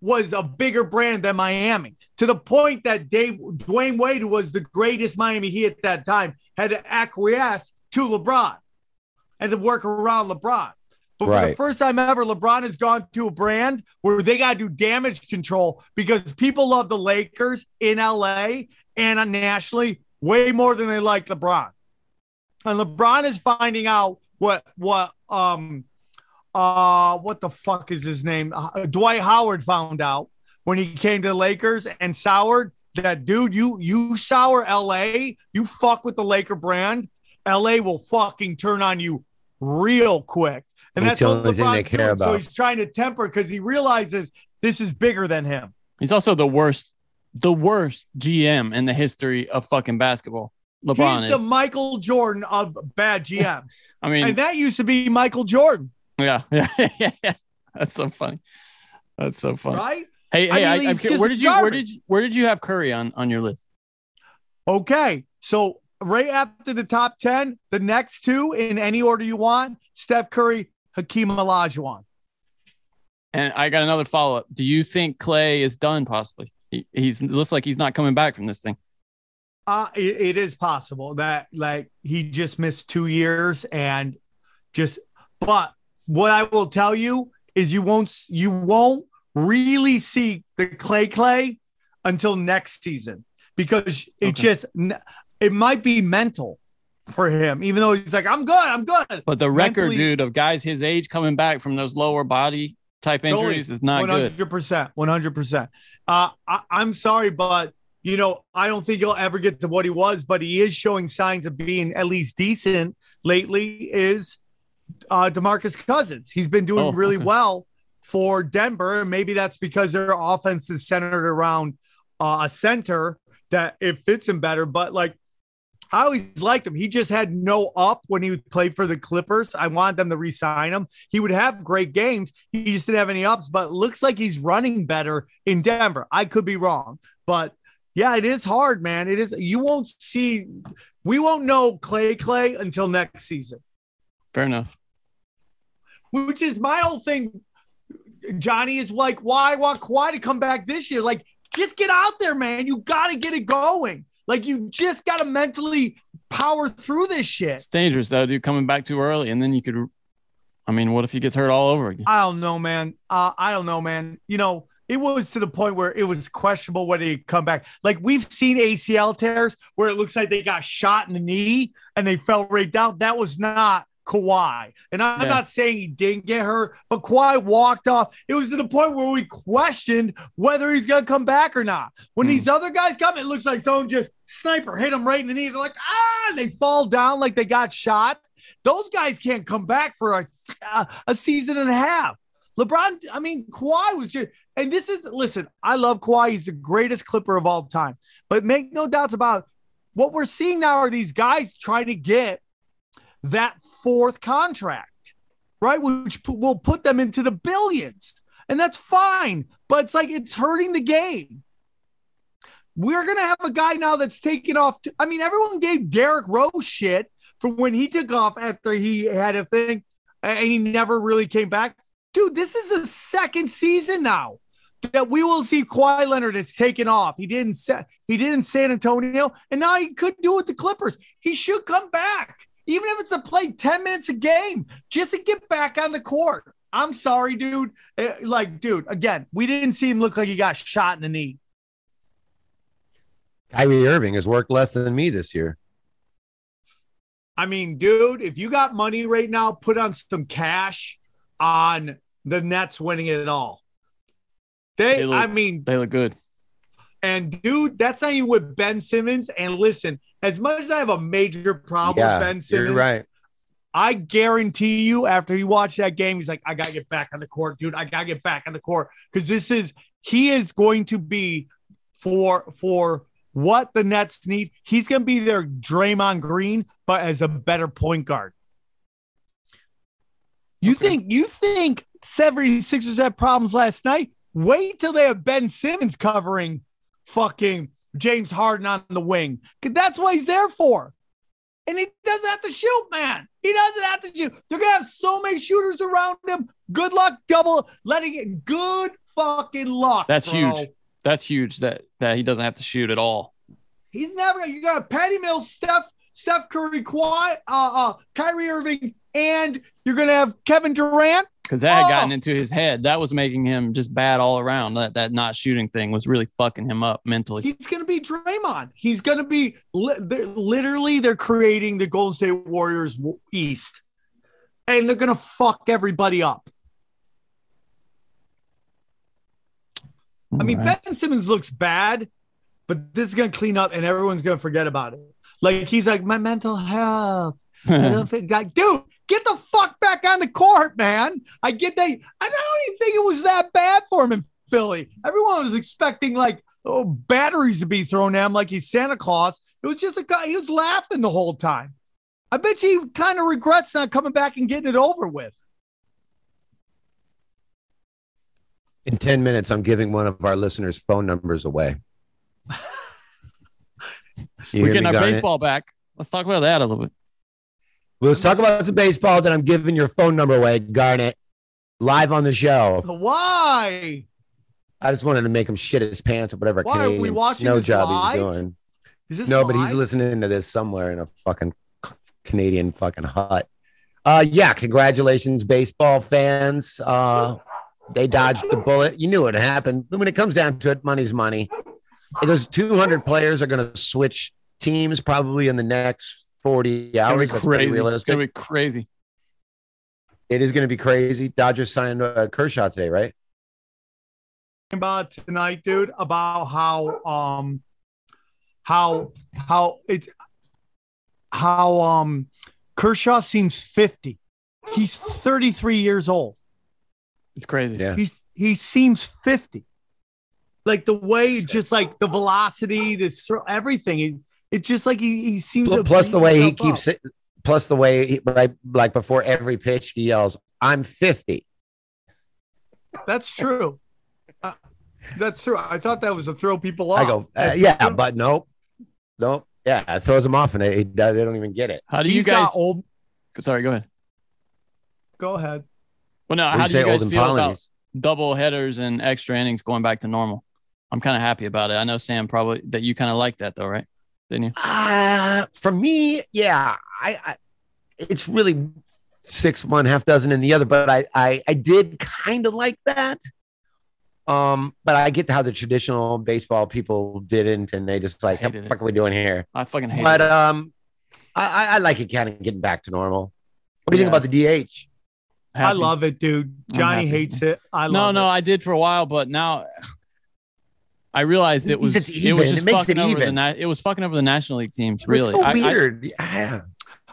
was a bigger brand than Miami to the point that Dave Dwyane Wade, who was the greatest Miami Heat at that time, had to acquiesce to LeBron and to work around LeBron. But for the first time ever, LeBron has gone to a brand where they got to do damage control because people love the Lakers in LA and nationally way more than they like LeBron. And LeBron is finding out what what um uh what the fuck is his name? Uh, Dwight Howard found out when he came to the Lakers and soured that dude, you you sour LA, you fuck with the Laker brand, LA will fucking turn on you real quick. And It's that's the what only thing they LeBron's care doing. So he's trying to temper because he realizes this is bigger than him. he's also the worst, the worst GM in the history of fucking basketball. LeBron he's is. the Michael Jordan of bad GMs. I mean, and that used to be Michael Jordan, yeah, yeah, yeah, yeah. That's so funny. That's so funny. right? Hey, I hey, I mean, he's where did you where did you, where did you have Curry on on your list? Okay. So right after the top 10, the next two in any order you want, Steph Curry, Hakeem Olajuwon. And I got another follow up. Do you think Klay is done? Possibly. He, he's looks like he's not coming back from this thing. Uh, it, it is possible that like he just missed two years and just but what I will tell you is you won't you won't really see the Klay Klay until next season because it Okay. just it might be mental for him, even though he's like, I'm good, I'm good. But the record, Mentally- dude, of guys his age coming back from those lower body type injuries is not good. 100%. 100%. Uh, I, I'm sorry, but, you know, I don't think he'll ever get to what he was, but he is showing signs of being at least decent lately. Is uh, DeMarcus Cousins. He's been doing Oh, really okay. well for Denver. Maybe that's because their offense is centered around uh, a center that it fits him better. But like, I always liked him. He just had no up when he played for the Clippers. I wanted them to re-sign him. He would have great games. He just didn't have any ups, but looks like he's running better in Denver. I could be wrong, but yeah, it is hard, man. It is. You won't see. We won't know Klay Klay until next season. Fair enough. Which is my whole thing. Johnny is like, why want Kawhi to come back this year? Like, just get out there, man. You got to get it going. Like you just got to mentally power through this shit. It's dangerous though, dude. Coming back too early, and then you could. I mean, what if he gets hurt all over again? I don't know, man. Uh, I don't know, man. You know, it was to the point where it was questionable whether he'd come back. Like we've seen ACL tears where it looks like they got shot in the knee and they fell right down. That was not Kawhi. And I'm Yeah. not saying he didn't get hurt, but Kawhi walked off. It was to the point where we questioned whether he's going to come back or not. When Hmm. these other guys come, it looks like someone just sniper hit him right in the knee. They're like, ah, and they fall down like they got shot. Those guys can't come back for a, a, a season and a half. LeBron, I mean, Kawhi was just, and this is, listen, I love Kawhi. He's the greatest Clipper of all time. But make no doubts about what we're seeing now are these guys trying to get that fourth contract, right? Which p- will put them into the billions. And that's fine. But it's like it's hurting the game. We're going to have a guy now that's taking off. t- I mean, everyone gave Derrick Rose shit for when he took off after he had a thing and he never really came back. Dude, this is the second season now that we will see Kawhi Leonard. It's taken off. He didn't. He did in San Antonio, and now he could do it with the Clippers. He should come back, even if it's to play ten minutes a game, just to get back on the court. I'm sorry, dude. Eh, Like, dude, again, we didn't see him look like he got shot in the knee. Kyrie Irving has worked less than me this year. I mean, dude, if you got money right now, put on some cash on the Nets winning it all. They, They look- I mean, They look good. And dude, that's not even with Ben Simmons. And listen, as much as I have a major problem yeah, with Ben Simmons, you're right. I guarantee you, after he watched that game, he's like, I gotta get back on the court, dude. I gotta get back on the court because this is he is going to be for for what the Nets need. He's gonna be their Draymond Green, but as a better point guard. You think you think 76ers had problems last night? Wait till they have Ben Simmons covering fucking James Harden on the wing. that's what he's there for. And he doesn't have to shoot, man. He doesn't have to shoot. They're gonna have so many shooters around him. Good luck, double letting it. Good fucking luck. That's bro. huge. That's huge. That that he doesn't have to shoot at all. He's never. You got a Patty Mills, Steph, Steph Curry, Kawhi, uh, uh, Kyrie Irving, and you're gonna have Kevin Durant. Because that had gotten Oh. into his head. That was making him just bad all around. That that not shooting thing was really fucking him up mentally. He's gonna be Draymond. He's gonna be li- they're, literally. They're creating the Golden State Warriors East, and they're gonna fuck everybody up. I mean, Right. Ben Simmons looks bad, but this is gonna clean up, and everyone's gonna forget about it. Like he's like my mental health. I don't think, like, dude, get the fuck back on the court, man. I get that. I don't even think it was that bad for him in Philly. Everyone was expecting like oh, batteries to be thrown at him, like he's Santa Claus. It was just a guy. He was laughing the whole time. I bet you he kind of regrets not coming back and getting it over with. In 10 minutes, I'm giving one of our listeners' phone numbers away. We're getting our Garnet? baseball back. Let's talk about that a little bit. Well, let's talk about some baseball. Then I'm giving your phone number away, Garnet, live on the show. Why? I just wanted to make him shit his pants or whatever Why, are we Canadian watching snow this job live? he's doing. Is this No, but he's listening to this somewhere in a fucking Canadian fucking hut. Uh, yeah, congratulations, baseball fans. Uh, they dodged the bullet. You knew it happened. But when it comes down to it, money's money. Those 200 players are going to switch teams probably in the next 40 It's hours. That's pretty crazy. It's gonna be crazy. It is going to be crazy. Dodgers signed uh, Kershaw today, right? about tonight, dude, about how um how how it how um Kershaw seems 50. He's 33 years old. It's crazy. Yeah. He's he seems 50. Like the way, just like the velocity, this throw, everything. It, it's just like he, he seems. to Plus the way he himself keeps up. it. Plus the way, he, like, like before every pitch, he yells, "I'm 50." That's true. Uh, that's true. I thought that was to throw people off. I go, uh, yeah, but nope, nope. Yeah, it throws them off, and they, they don't even get it. How do you He's guys? old. Sorry, go ahead. Go ahead. Well, no. What How do do you you guys Olden feel about double headers and extra innings going back to normal? I'm kind of happy about it. I know Sam probably that you kind of like that though, right? Didn't you? Uh, for me, yeah, I, I it's really six one, half dozen in the other, but I I, I did kind of like that. Um, but I get how the traditional baseball people didn't, and they just like, what the fuck are we doing here? I fucking hate But it. um, I, I, I like it kind of getting back to normal. What do you think about the DH? I love it, dude. Johnny hates it. I No, love no, it. I did for a while, but now I realized it was It's it even. was It just makes fucking it over the even. na- it was fucking over the National League teams. Really, It's so I- I- weird. yeah.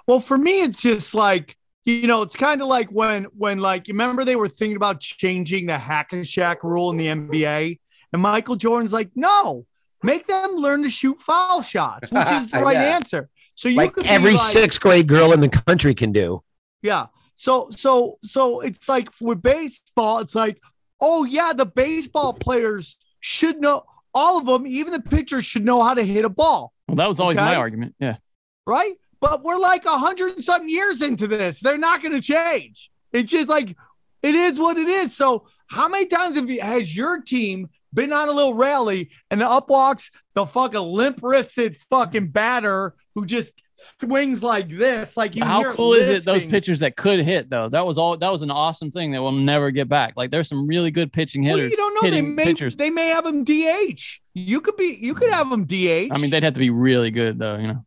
Well, for me, it's just like you know, it's kind of like when when like you remember they were thinking about changing the hack-a-Shaq rule in the NBA, and Michael Jordan's like, no, make them learn to shoot foul shots, which is the right Yeah. answer. So you Like could every like- sixth grade girl in the country can do. Yeah. So so so it's like with baseball, it's like, oh yeah, the baseball players should know all of them, even the pitchers should know how to hit a ball, well, that was always my argument. Yeah, right? But we're like a hundred and something years into this. They're not gonna change. It's just like it is what it is. So how many times have you, has your team been on a little rally and the up walks the fucking limp wristed fucking batter who just swings like this? Like you how hear cool is it those pitchers that could hit though? That was all. That was an awesome thing that we'll never get back. Like there's some really good pitching Well, hitters. you don't know. They hitting may pitchers. they may have them DH. You could be you could have them DH. I mean, they'd have to be really good though. You know,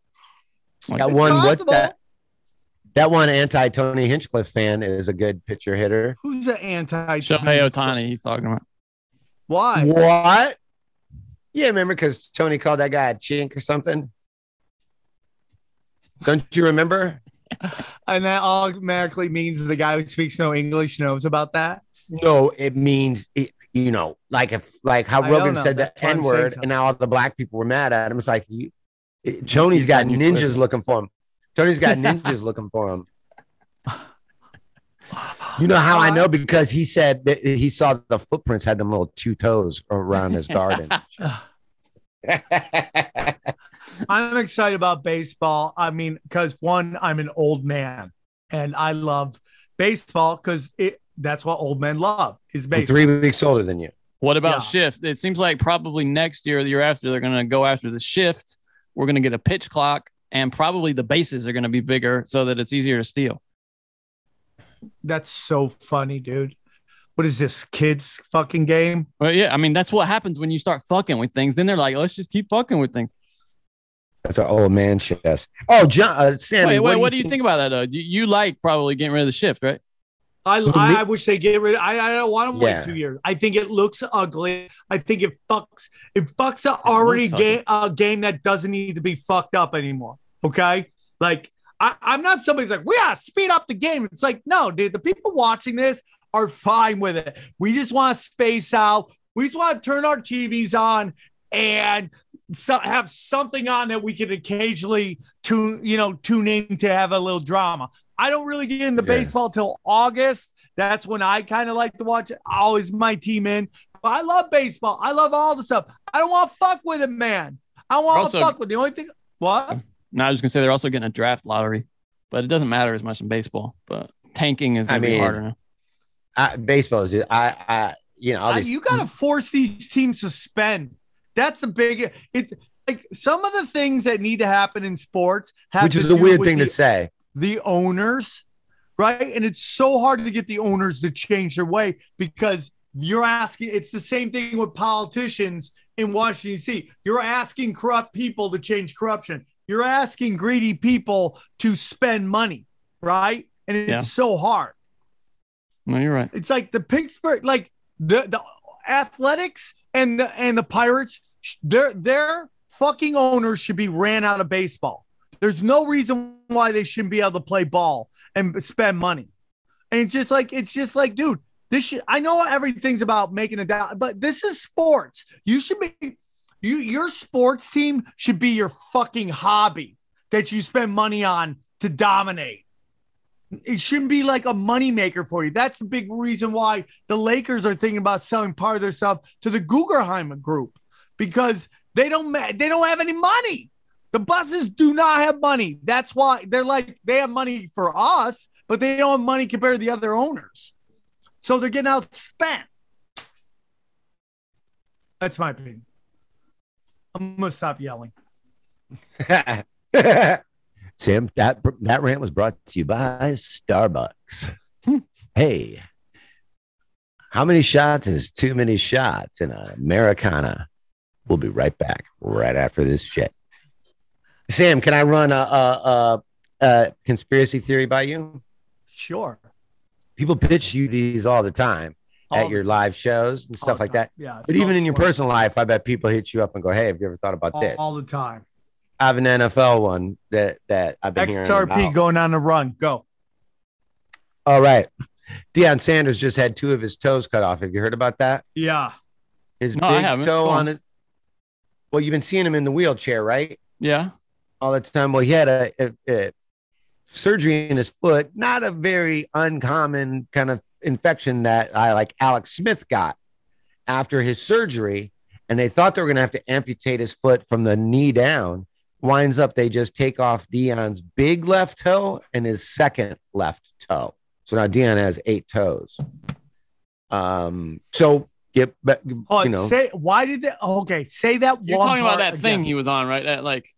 like, That one, what that that one anti Tony Hinchcliffe fan is a good pitcher hitter. who's an anti Shohei Ohtani. He's talking about. Why? What? Yeah, remember because Tony called that guy a chink or something. Don't you remember? And that automatically means the guy who speaks no English knows about that. No, it means it, you know, like if like how I Rogan know. said the That's why N word, and now all the black people were mad at him. It's like you, it- Tony's got got ninjas twisted. looking for him. Tony's got ninjas looking for him. You know how I know because he said that he saw the footprints had them little two toes around his garden. I'm excited about baseball. I mean, because one, I'm an old man and I love baseball because it that's what old men love is I'm baseball. three weeks older than you. What about Yeah. shift? It seems like probably next year, or the year after, they're going to go after the shift. We're going to get a pitch clock, and probably the bases are going to be bigger so that it's easier to steal. That's so funny, dude. What is this kids fucking game? Well, yeah, I mean that's what happens when you start fucking with things. Then they're like, oh, let's just keep fucking with things. That's our old man chest. Oh, John, uh, Sammy, wait, wait, what, do you think about that though? You, you like probably getting rid of the shift, right? I, Who, I. I wish they get rid. I I don't want them to Yeah. wait two years. I think it looks ugly. I think it fucks. It fucks a already looks game a game that doesn't need to be fucked up anymore. Okay, like I, I'm not somebody's like we gotta speed up the game. It's like no, dude. The people watching this are fine with it. We just want to space out. We just want to turn our TVs on and so, have something on that we can occasionally tune, you know, tune in to have a little drama. I don't really get into Yeah. baseball till August. That's when I kind of like to watch it. Always my team in. But I love baseball. I love all the stuff. I don't want to fuck with it, man. I want to fuck with the only thing. What? Um, no, I was gonna say they're also getting a draft lottery, but it doesn't matter as much in baseball. But tanking is gonna I be mean, harder now. I, baseball is. I, I, you know, all these, you got to force these teams to spend. That's the big. It like some of the things that need to happen in sports, have which to is a weird thing the, to say. the owners, right? And it's so hard to get the owners to change their way because you're asking. It's the same thing with politicians in Washington D.C. You're asking corrupt people to change corruption. You're asking greedy people to spend money, right? And it's Yeah. so hard. No, you're right. It's like the Pittsburgh, like the the athletics and the and the Pirates, sh- their their fucking owners should be ran out of baseball. There's no reason why they shouldn't be able to play ball and spend money. And it's just like it's just like, dude, This should, I know everything's about making a dollar, but this is sports. You should be you your sports team should be your fucking hobby that you spend money on to dominate. It shouldn't be like a moneymaker for you. That's a big reason why the Lakers are thinking about selling part of their stuff to the Guggenheim group because they don't ma- they don't have any money. The Busses do not have money. That's why they're like they have money for us, but they don't have money compared to the other owners. So they're getting outspent. That's my opinion. I'm gonna stop yelling. Sam, that that rant was brought to you by Starbucks. Hmm. hey, how many shots is too many shots in an Americano? We'll be right back right after this shit. Sam, can I run a, a, a, a conspiracy theory by you? Sure. People pitch you these all the time All at the- your live shows and stuff like time. that. Yeah. But even in your sports. personal life, I bet people hit you up and go, "Hey, have you ever thought about all, this?" all the time. I have an NFL one that that I've been hearing XRP about. going on the run. Go. All right. Deion Sanders just had two of his toes cut off. Have you heard about that? Yeah. His No, I big haven't. toe on on. Well, you've been seeing him in the wheelchair, right? Yeah. All the time. Well, he had a, a, a surgery in his foot, not a very uncommon kind of infection that I like Alex Smith got after his surgery. And they thought they were going to have to amputate his foot from the knee down. Winds up, they just take off Deion's big left toe and his second left toe. So now Deion has eight toes. Um, so get back, Oh, you know, say why did they? Okay, say that. You're one talking about part that thing he was on, right? That like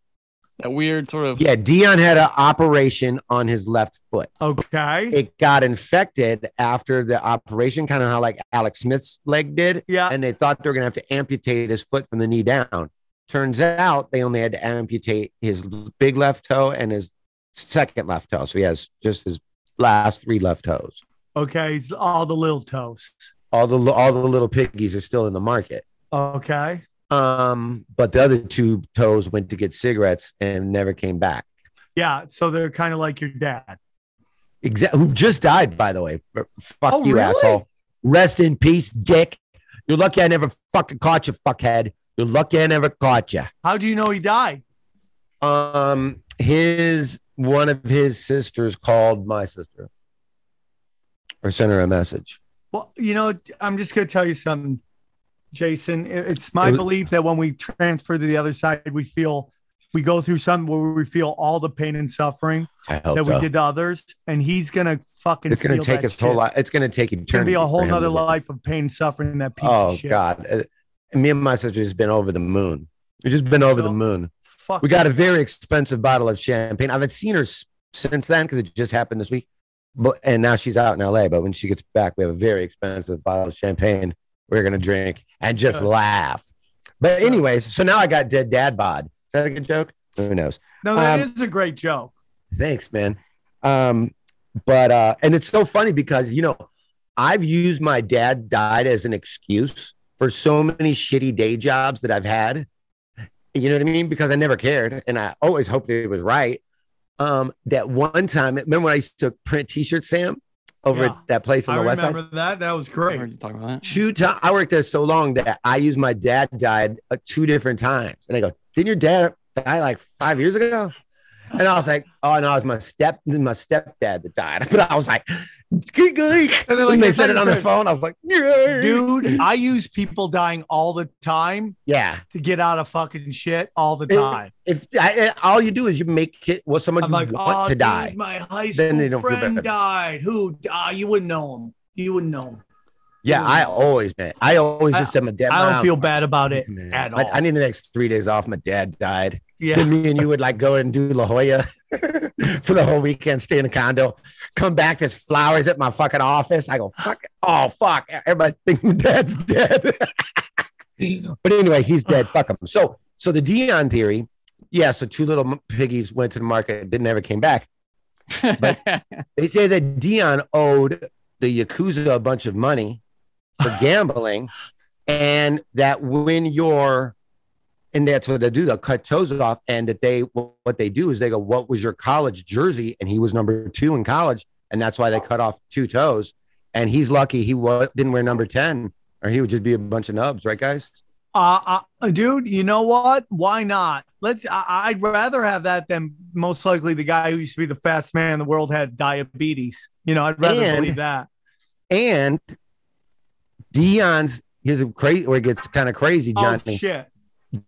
that weird sort of yeah, Deion had an operation on his left foot. Okay. It got infected after the operation, kind of how like Alex Smith's leg did. Yeah. And they thought they were going to have to amputate his foot from the knee down. Turns out they only had to amputate his big left toe and his second left toe. So he has just his last three left toes. Okay. All the little toes. All the all the little piggies are still in the market. Okay. Um, but the other two toes went to get cigarettes and never came back. Yeah. So they're kind of like your dad. Exactly. Who just died, by the way. Fuck Oh, you, really? asshole. Rest in peace, Dick. You're lucky I never fucking caught you, fuckhead. You're lucky I never caught you. How do you know he died? Um, his one of his sisters called my sister or sent her a message. Well, you know, I'm just going to tell you something, Jason. It's my It was- belief that when we transfer to the other side, we feel we go through something where we feel all the pain and suffering that so. we did to others, and he's going to fucking. It's gonna take that his whole life. It's gonna take eternity. It's going to be a whole to nother life of pain and suffering. That piece Oh of shit. God. Uh, me and my sister has been over the moon. We've just been over So- the moon. Fuck. We got a very expensive bottle of champagne. I haven't seen her since then because it just happened this week. But and now she's out in LA. But when she gets back, we have a very expensive bottle of champagne we're gonna drink and just laugh. But anyways, so now I got dead dad bod. Is that a good joke? Who knows? No, that um, is a great joke. Thanks, man. Um, but uh, and it's so funny because you know, I've used my dad died as an excuse for so many shitty day jobs that I've had. You know what I mean? Because I never cared, and I always hoped it was right. Um, that one time, remember when I used to print T-shirts, Sam, over Yeah. at that place on I the west remember side? that. That was I great. heard you talking about that. Two times, I worked there so long that I used my dad died uh, two different times, and I go, "Didn't your dad die like five years ago?" And I was like, "Oh no, it was my step, my stepdad that died." But I was like, "Geek, geek." And when like, they "It's said it on the phone, I was like, "Yeah, Dude, I use people dying all the time yeah." to get out of fucking shit all the time. If I, I- all you do is you make it what someone I'm you like, want oh, to dude, die, my high Then school they don't friend died. Who? Ah, you wouldn't know him. You wouldn't know him. yeah, I always, man, I always just said my dad. I don't feel bad about it man. at I, all. I need the next three days off. My dad died. Yeah. Then me and you would like go and do La Jolla for the whole weekend, stay in a condo, come back, there's flowers at my fucking office. I go, fuck, oh, fuck. Everybody thinks my dad's dead. but anyway, he's dead. Fuck him. So, so the Deion theory, yeah, so two little piggies went to the market, didn't ever came back. But- They say that Deion owed the Yakuza a bunch of money for gambling, and that when you're, and that's what they do, they'll cut toes off, and that they, what they do is they go, What was your college jersey? And he was number two in college, and that's why they cut off two toes. and he's lucky he wa- didn't wear number ten, or he would just be a bunch of nubs, right, guys? Uh, uh, dude, you know what? Why not? Let's. I, I'd rather have that than most likely the guy who used to be the fastest man in the world had diabetes. You know, I'd rather And- believe that. And Deion's his crazy where it gets kind of crazy, Johnny. Oh shit!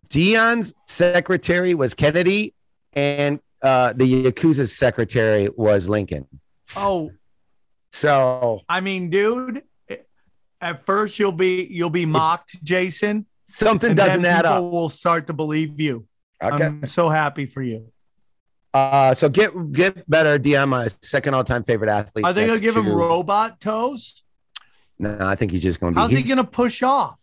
Deion's secretary was Kennedy, and uh, the Yakuza's secretary was Lincoln. Oh, So I mean, dude. At first, you'll be you'll be mocked, Jason. something doesn't add people up. will start to believe you. Okay. I'm so happy for you. Uh, so get get better. Deion, my second all time favorite athlete. Are they gonna give him robot toes? No, I think he's just going to be. How's he gonna push off?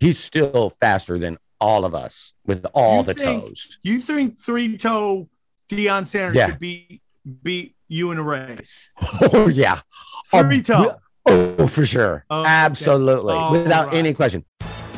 he's still faster than all of us with all You the think- toes. You think three toe Deion Sanders Yeah. could beat beat you in a race? Oh yeah, Three Oh, toe. Oh, for sure. Oh. Absolutely. All Without right. any question.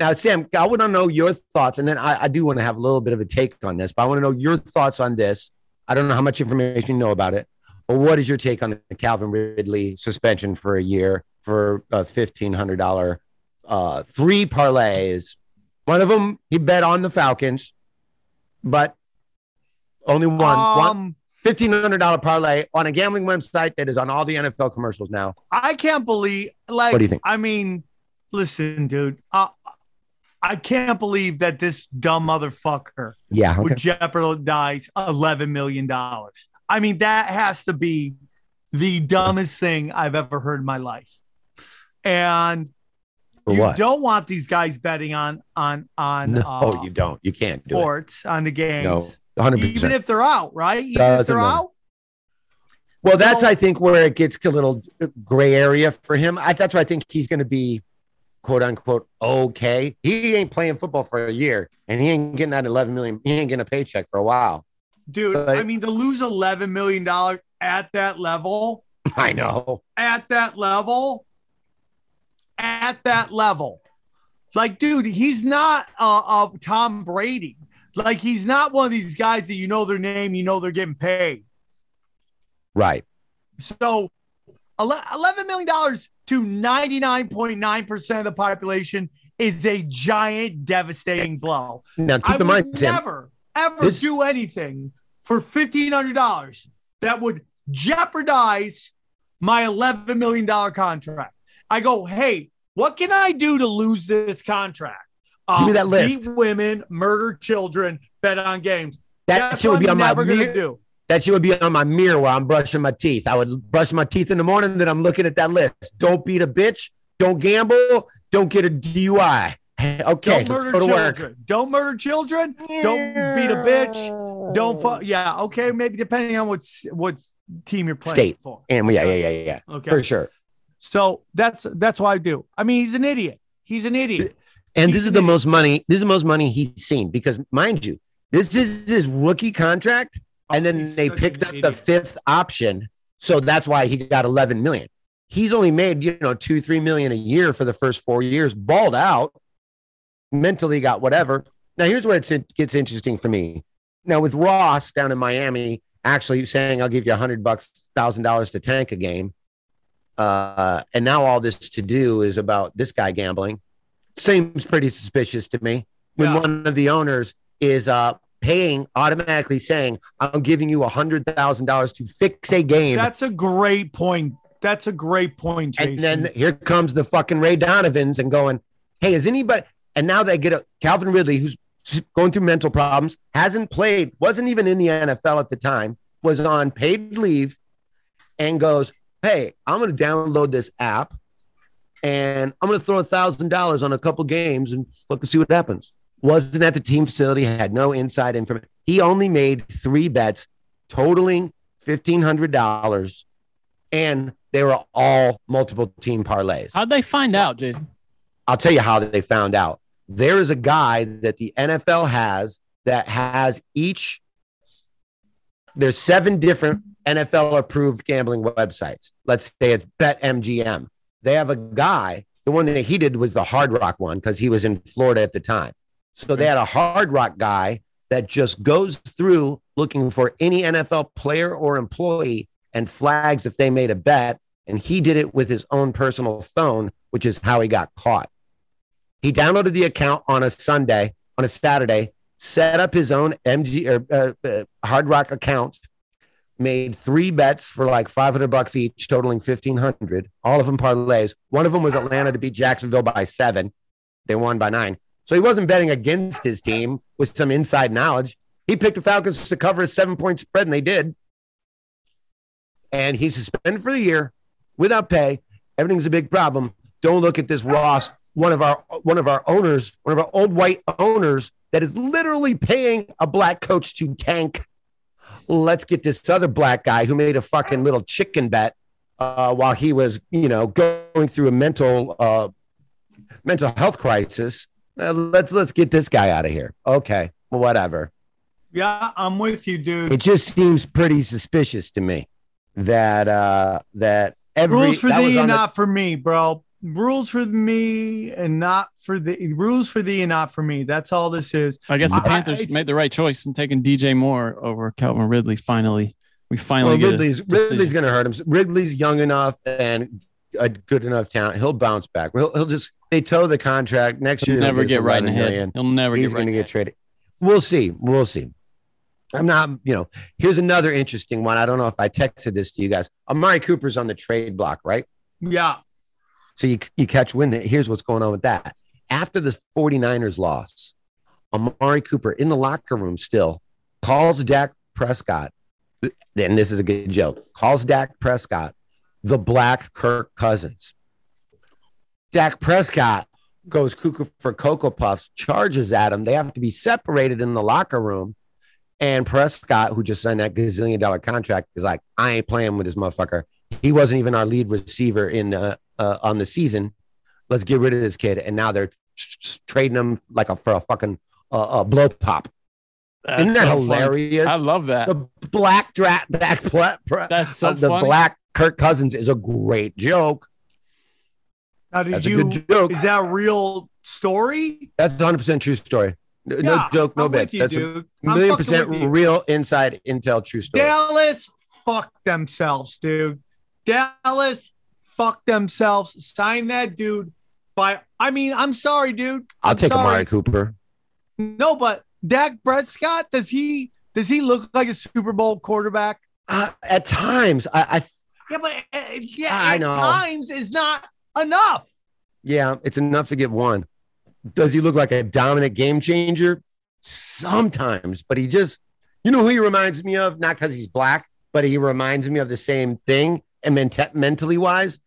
Now, Sam, I want to know your thoughts, and then I, I do want to have a little bit of a take on this, but I want to know your thoughts on this. I don't know how much information you know about it, but what is your take on the Calvin Ridley suspension for a year for a fifteen hundred dollar uh, three parlays? One of them he bet on the Falcons, but only one. one Um, fifteen hundred dollar parlay on a gambling website that is on all the NFL commercials now. I can't believe. Like, What do you think? I mean, listen, dude. Uh, I can't believe that this dumb motherfucker Yeah, okay. would jeopardize eleven million dollars. I mean, that has to be the dumbest thing I've ever heard in my life. And you don't want these guys betting on on on No, uh, you don't. You can't do sports on the it. games. No, hundred percent. Even if they're out, right? Even Doesn't they're matter. out. Well, that's I think where it gets a little gray area for him. I, that's where I think he's going to be, quote unquote, okay. He ain't playing football for a year, and he ain't getting that eleven million. He ain't getting a paycheck for a while. Dude, But- I mean, to lose eleven million dollars at that level, I know. at that level, at that level, like, dude, he's not uh, uh Tom Brady. Like, he's not one of these guys that you know their name, you know they're getting paid. Right. So, eleven million dollars to ninety nine point nine percent of the population is a giant, devastating blow. Now I keep in would mind, Sam. never, ever this- do anything for fifteen hundred dollars that would jeopardize my eleven million dollar contract. I go, hey, what can I do to lose this contract? Give me Um, that list. Beat women, murder children, bet on games. That That's shit would what be I'm on my never gonna do. That shit would be on my mirror while I'm brushing my teeth. I would brush my teeth in the morning, then I'm looking at that list. Don't beat a bitch. Don't gamble. Don't get a DUI. Okay, Don't murder go to work. children. Don't murder children. Don't beat a bitch. Don't fu- yeah, okay, maybe depending on what what team you're playing State. for. And yeah, yeah, yeah, yeah, yeah. Okay. For sure. So that's that's what I do. I mean, he's an idiot. He's an idiot. And He's this is the idiot. most money. This is the most money he's seen because, mind you, this is his rookie contract, and then He's they picked up the fifth option, so that's why he got 11 million. He's only made you know two, three million a year for the first four years, balled out, mentally got whatever. Now here's where it gets interesting for me. Now with Ross down in Miami, actually saying I'll give you a hundred bucks, thousand dollars to tank a game, uh, and now all this to do is about this guy gambling seems pretty suspicious to me when Yeah. one of the owners is uh paying automatically saying i'm giving you a hundred thousand dollars to fix a game That's a great point. That's a great point, Jason. and then here comes the fucking ray donovans and going hey is anybody and now they get a calvin ridley who's going through mental problems hasn't played wasn't even in the nfl at the time was on paid leave and goes hey i'm going to download this app and I'm going to throw a thousand dollars on a couple games and look and see what happens. Wasn't at the team facility, had no inside information. He only made three bets, totaling fifteen hundred dollars, and they were all multiple team parlays. How'd they find out, Jason? I'll tell you how they found out. There is a guy that the NFL has that has each. There's seven different NFL approved gambling websites. Let's say it's BetMGM. They have a guy. The one that he did was the Hard Rock one because he was in Florida at the time. So they had a Hard Rock guy that just goes through looking for any NFL player or employee and flags if they made a bet. And he did it with his own personal phone, which is how he got caught. He downloaded the account on a Sunday, on a Saturday, set up his own MG or uh, uh, Hard Rock account, made three bets for like 500 bucks each, totaling 1500, all of them parlays. One of them was Atlanta to beat Jacksonville by seven. They won by nine. So he wasn't betting against his team with some inside knowledge. He picked the Falcons to cover a seven point spread, and they did. And he's suspended for the year without pay. Everything's a big problem. Don't look at this Ross, one of our one of our owners, one of our old white owners that is literally paying a black coach to tank. Let's get this other black guy who made a fucking little chicken bet uh, while he was, you know, going through a mental uh, mental health crisis. Uh, let's let's get this guy out of here. Okay, well, whatever. Yeah, I'm with you, dude. It just seems pretty suspicious to me that uh that every rules for that thee and the- not for me, bro. Rules for me and not for the rules for thee and not for me. That's all this is. I guess the Panthers it's- made the right choice in taking DJ Moore over Calvin Ridley. Finally, we well, finally get Ridley's. Ridley's going to hurt him. Ridley's young enough and a good enough talent. He'll bounce back. He'll, he'll just they toe the contract next He'll year. never get right in the 11 head. million. He'll never He's get right. going to in the get traded. We'll see. We'll see. I'm not, you know, here's another interesting one. I don't know if I texted this to you guys. Amari Cooper's on the trade block, right? Yeah. So you, you catch wind. that- Here's what's going on with that. After the 49ers loss, Amari Cooper in the locker room still calls Dak Prescott. Then this is a good joke. Calls Dak Prescott the black Kirk Cousins. Dak Prescott goes cuckoo for Cocoa Puffs, charges at him. They have to be separated in the locker room. And Prescott, who just signed that gazillion dollar contract, is like, I ain't playing with this motherfucker. He wasn't even our lead receiver in uh, uh, on the season. Let's get rid of this kid. And now they're tr- tr- trading him like a for a fucking uh, uh, blow pop. That's Isn't that so hilarious? I love that. The black dra- black pla- That's so uh, the funny. black Kirk Cousins is a great joke. Now, did That's a you? good joke. Is that a real story? That's a hundred percent true story. No, no joke, no with you, That's dude. a million percent real inside intel, true story. Dallas, fuck themselves, dude. Dallas, fuck themselves. Sign that dude. By I mean, I'm sorry, dude. I'll I'm take sorry. Amari Cooper. No, but Dak Prescott, does he does he look like a Super Bowl quarterback? Uh, at times, I, I Yeah, but uh, yeah, I at know. times is not enough. yeah, it's enough to get one. Does he look like a dominant game changer? Sometimes, but he just, you know, who he reminds me of? Not because he's black, but he reminds me of the same thing and ment- mentally wise.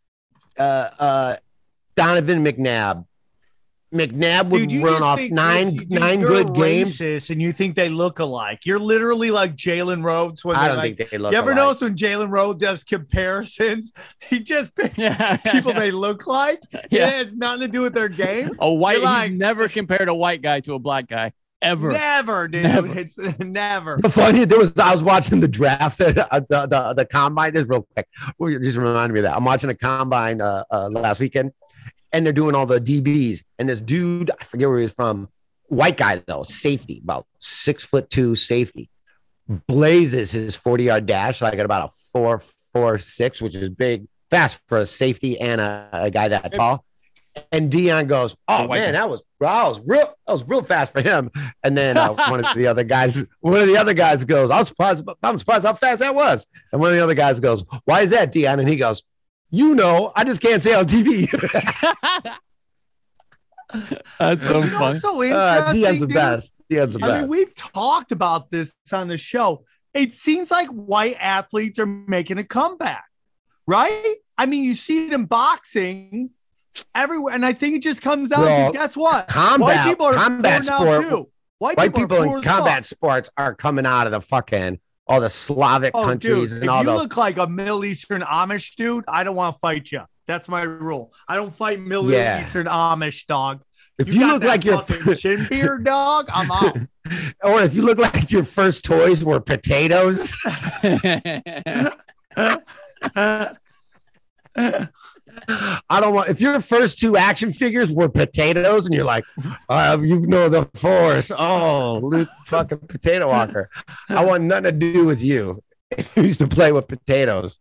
Uh, uh, Donovan McNabb. McNabb would Dude, run off think nine dude, nine you're good a games. and you think they look alike. You're literally like Jalen Rose when I don't like, think they look. you ever alike. notice when Jalen Rose does comparisons? He just picks Yeah. people they look like. Yeah. It has nothing to do with their game. A white, You're like- he's never compared a white guy to a black guy ever. Never, dude. Never. It's never. The funny there was I was watching the draft, uh, the, the the combine. This real quick, Well, just reminded me of that. I'm watching a combine uh, uh, last weekend, and they're doing all the DBs. And this dude, I forget where he was from, white guy though, safety, about six foot two safety, blazes his 40 yard dash like at about a four four six, which is big, fast for a safety and a, a guy that tall. And Deion goes, "Oh man, that was that was real that was real fast for him." And then uh, one of the other guys, one of the other guys goes, "I'm surprised, I'm surprised how fast that was." And one of the other guys goes, "Why is that, Deion?" And he goes, "You know, I just can't say on TV." That's so You know funny. what's so uh, interesting, Deion's the best. Deion's the I mean, we've talked about this on the show. It seems like white athletes are making a comeback, right? I mean, you see it in boxing everywhere, and I think it just comes down Well, to guess what? combat- white people are combat poor sport- too. White, White people, people in as fuck. combat sports are coming out of the fucking all the Slavic Oh, countries dude, and all. if all you the look like a Middle Eastern Amish dude, I don't want to fight you. That's my rule. I don't fight Middle Yeah. Eastern Amish dog. if you, got look like your chin beard dog, I'm out. or if you look like your first toys were potatoes. I don't want if your first two action figures were potatoes and you're like, uh, you know the force. Oh, Luke fucking potato walker. I want nothing to do with you. You used to play with potatoes,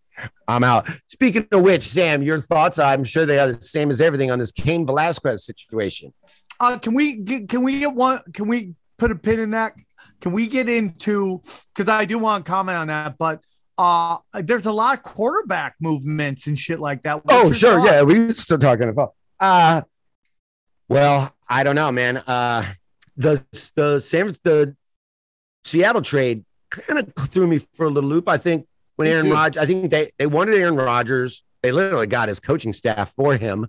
I'm out. Speaking of which, Sam, your thoughts? I'm sure they are the same as everything on this Cain Velasquez situation. Uh, can we get, can we get one? Can we put a pin in that? Can we get into because I do want to comment on that, but uh, there's a lot of quarterback movements and shit like that. What's Oh, sure. thought? Yeah, we still talking about. Uh well, I don't know, man. Uh the the San the Seattle trade kind of threw me for a little loop. I think when Aaron too. Rodgers, I think they they wanted Aaron Rodgers. They literally got his coaching staff for him.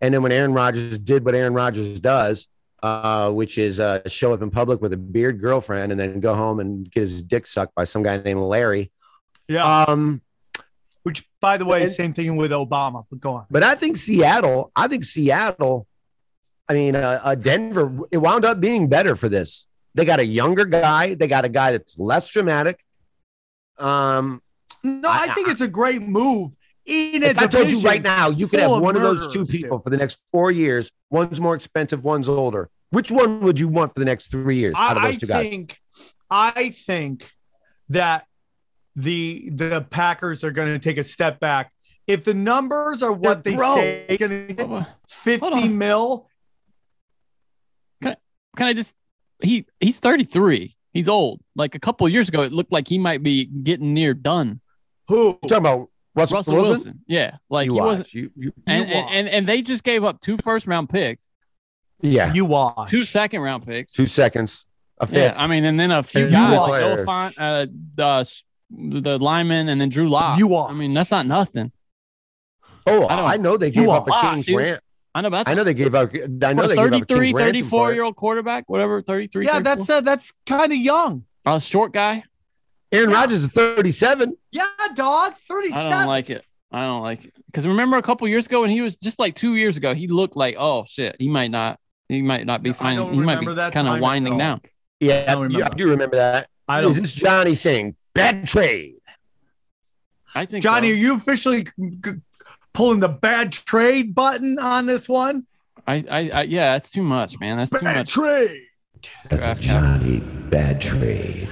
And then when Aaron Rodgers did what Aaron Rodgers does, uh, which is uh, show up in public with a beard girlfriend and then go home and get his dick sucked by some guy named Larry. Yeah. Um, Which, by the way, and- same thing with Obama. But go on. But I think Seattle, I think Seattle, I mean, uh, uh, Denver, it wound up being better for this. They got a younger guy. They got a guy that's less dramatic. Um, No, I, I- think it's a great move. In if I told you right now, you could have one of those two people dude. for the next four years. One's more expensive, one's older. Which one would you want for the next three years out of I, those I two guys? think, I think that the the Packers are going to take a step back. If the numbers are what They're they broke. say, going to get fifty mil. Can I just he he's 33. He's old. Like a couple of years ago, it looked like he might be getting near done. Who? You talking about Russell, Russell Wilson? Wilson. Yeah. Like you he watch. wasn't You, you, and, and, and and they just gave up two first round picks, yeah, You watch. two second round picks. two seconds, a Yeah, fifth. I mean, and then a few And guys you like players. Noah Fant, uh, the the lineman, and then Drew Lock. You are. I mean, that's not nothing. oh, I I, know they gave up a King's dude. rant. I know, but that's I know they gave up. I know they a gave up 33, King's ransom 34 for it. year old quarterback, whatever, 33. yeah, 34. that's uh, that's kind of young. a short guy. Aaron Yeah. Rodgers is 37. Yeah, dog, 37. I don't like it. I don't like it because remember a couple years ago when he was just like two years ago, he looked like oh shit, he might not, he might not be I fine. He might be that kind of winding down. Yeah, I don't you- I remember. do remember that. I Is don't. this Johnny saying bad trade? I think Johnny, so. are you officially g- g- pulling the bad trade button on this one? I, I, I, yeah, that's too much, man. That's too much. Bad much. trade. draft capital. bad trade.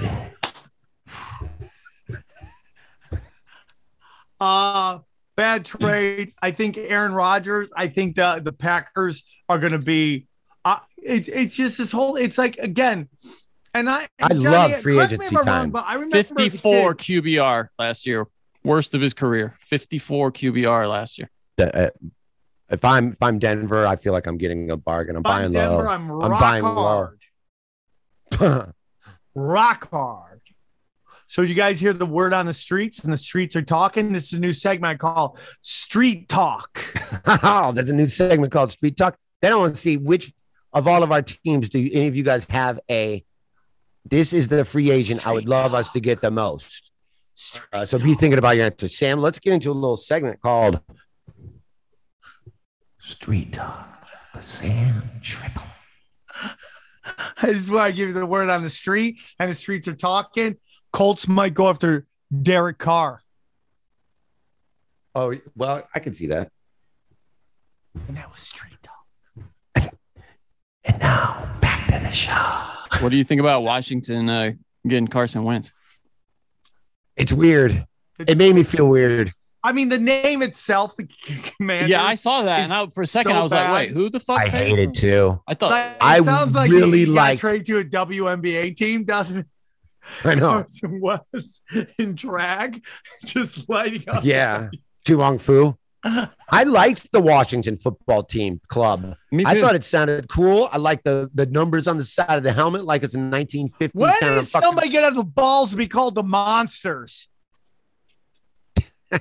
Uh bad trade. I think Aaron Rodgers. I think the the Packers are going to be. Uh, it, it's just this whole. It's like again, and I. I Johnny, love free correct me if agency I'm wrong, time. but I remember 54 kid- QBR last year, worst of his career. 54 QBR last year. Uh, if I'm if I'm Denver, I feel like I'm getting a bargain. I'm If buying Denver, low. I'm I'm rock buying low. hard. Rock hard. So you guys hear the word on the streets, and the streets are talking. This is a new segment I call Street Talk. oh, there's a new segment called Street Talk. Then I want to see which of all of our teams do any of you guys have a. This is the free agent I would love us to get the most. Uh, so be thinking about your answer, Sam. Let's get into a little segment called Street Talk. with Sam Tripoli. This is where I give you the word on the street, and the streets are talking. Colts might go after Derek Carr. Oh well, I can see that. And that was street talk. And now back to the show. What do you think about Washington uh, getting Carson Wentz? It's weird. It made me feel weird. I mean, the name itself, the commander. yeah, I saw that, and I, for a second so I was like, "Wait, who the fuck?" I hated hate him? too. I thought Like, it I sounds like really he, he got like- traded to a WNBA team, doesn't it? I know. Carson Wentz in drag, just lighting up. Yeah. Chuang Fu. I liked the Washington football team club. I thought it sounded cool. I like the the numbers on the side of the helmet, like it's a 1950s When kind did of fucking- somebody get on the balls to be called the Monsters?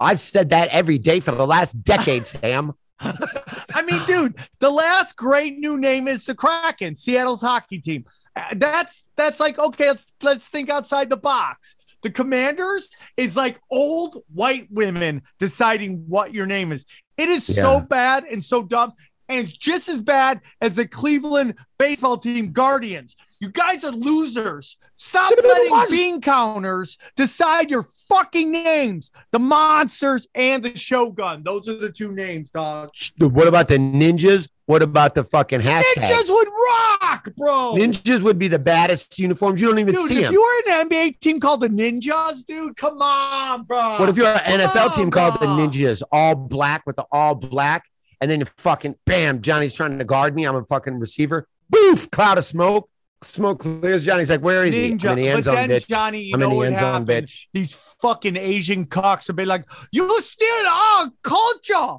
I've said that every day for the last decade, Sam. I mean, dude, the last great new name is the Kraken, Seattle's hockey team. Uh, That's that's like okay. Let's let's think outside the box. The Commanders is like old white women deciding what your name is. It is so bad and so dumb, and it's just as bad as the Cleveland baseball team Guardians. You guys are losers. Stop Should've letting bean counters decide your fucking names. The monsters and the Shogun. Those are the two names, dog. What about the ninjas? What about the fucking hashtag? Ninjas would rock, bro. Ninjas would be the baddest uniforms. You don't even Dude, see if them. If you were an NBA team called the Ninjas, dude, come on, bro. What if you're an Come NFL on, team called the. Ninjas, all black with the all black, and then you fucking bam, Johnny's trying to guard me. I'm a fucking receiver. Boof, cloud of smoke. Smoke clears. Johnny's like, where is he? Ninja. I'm in the end zone, bitch. Johnny, you I'm know in the end zone, happened? bitch. These fucking Asian cocks have been like, you steal our culture.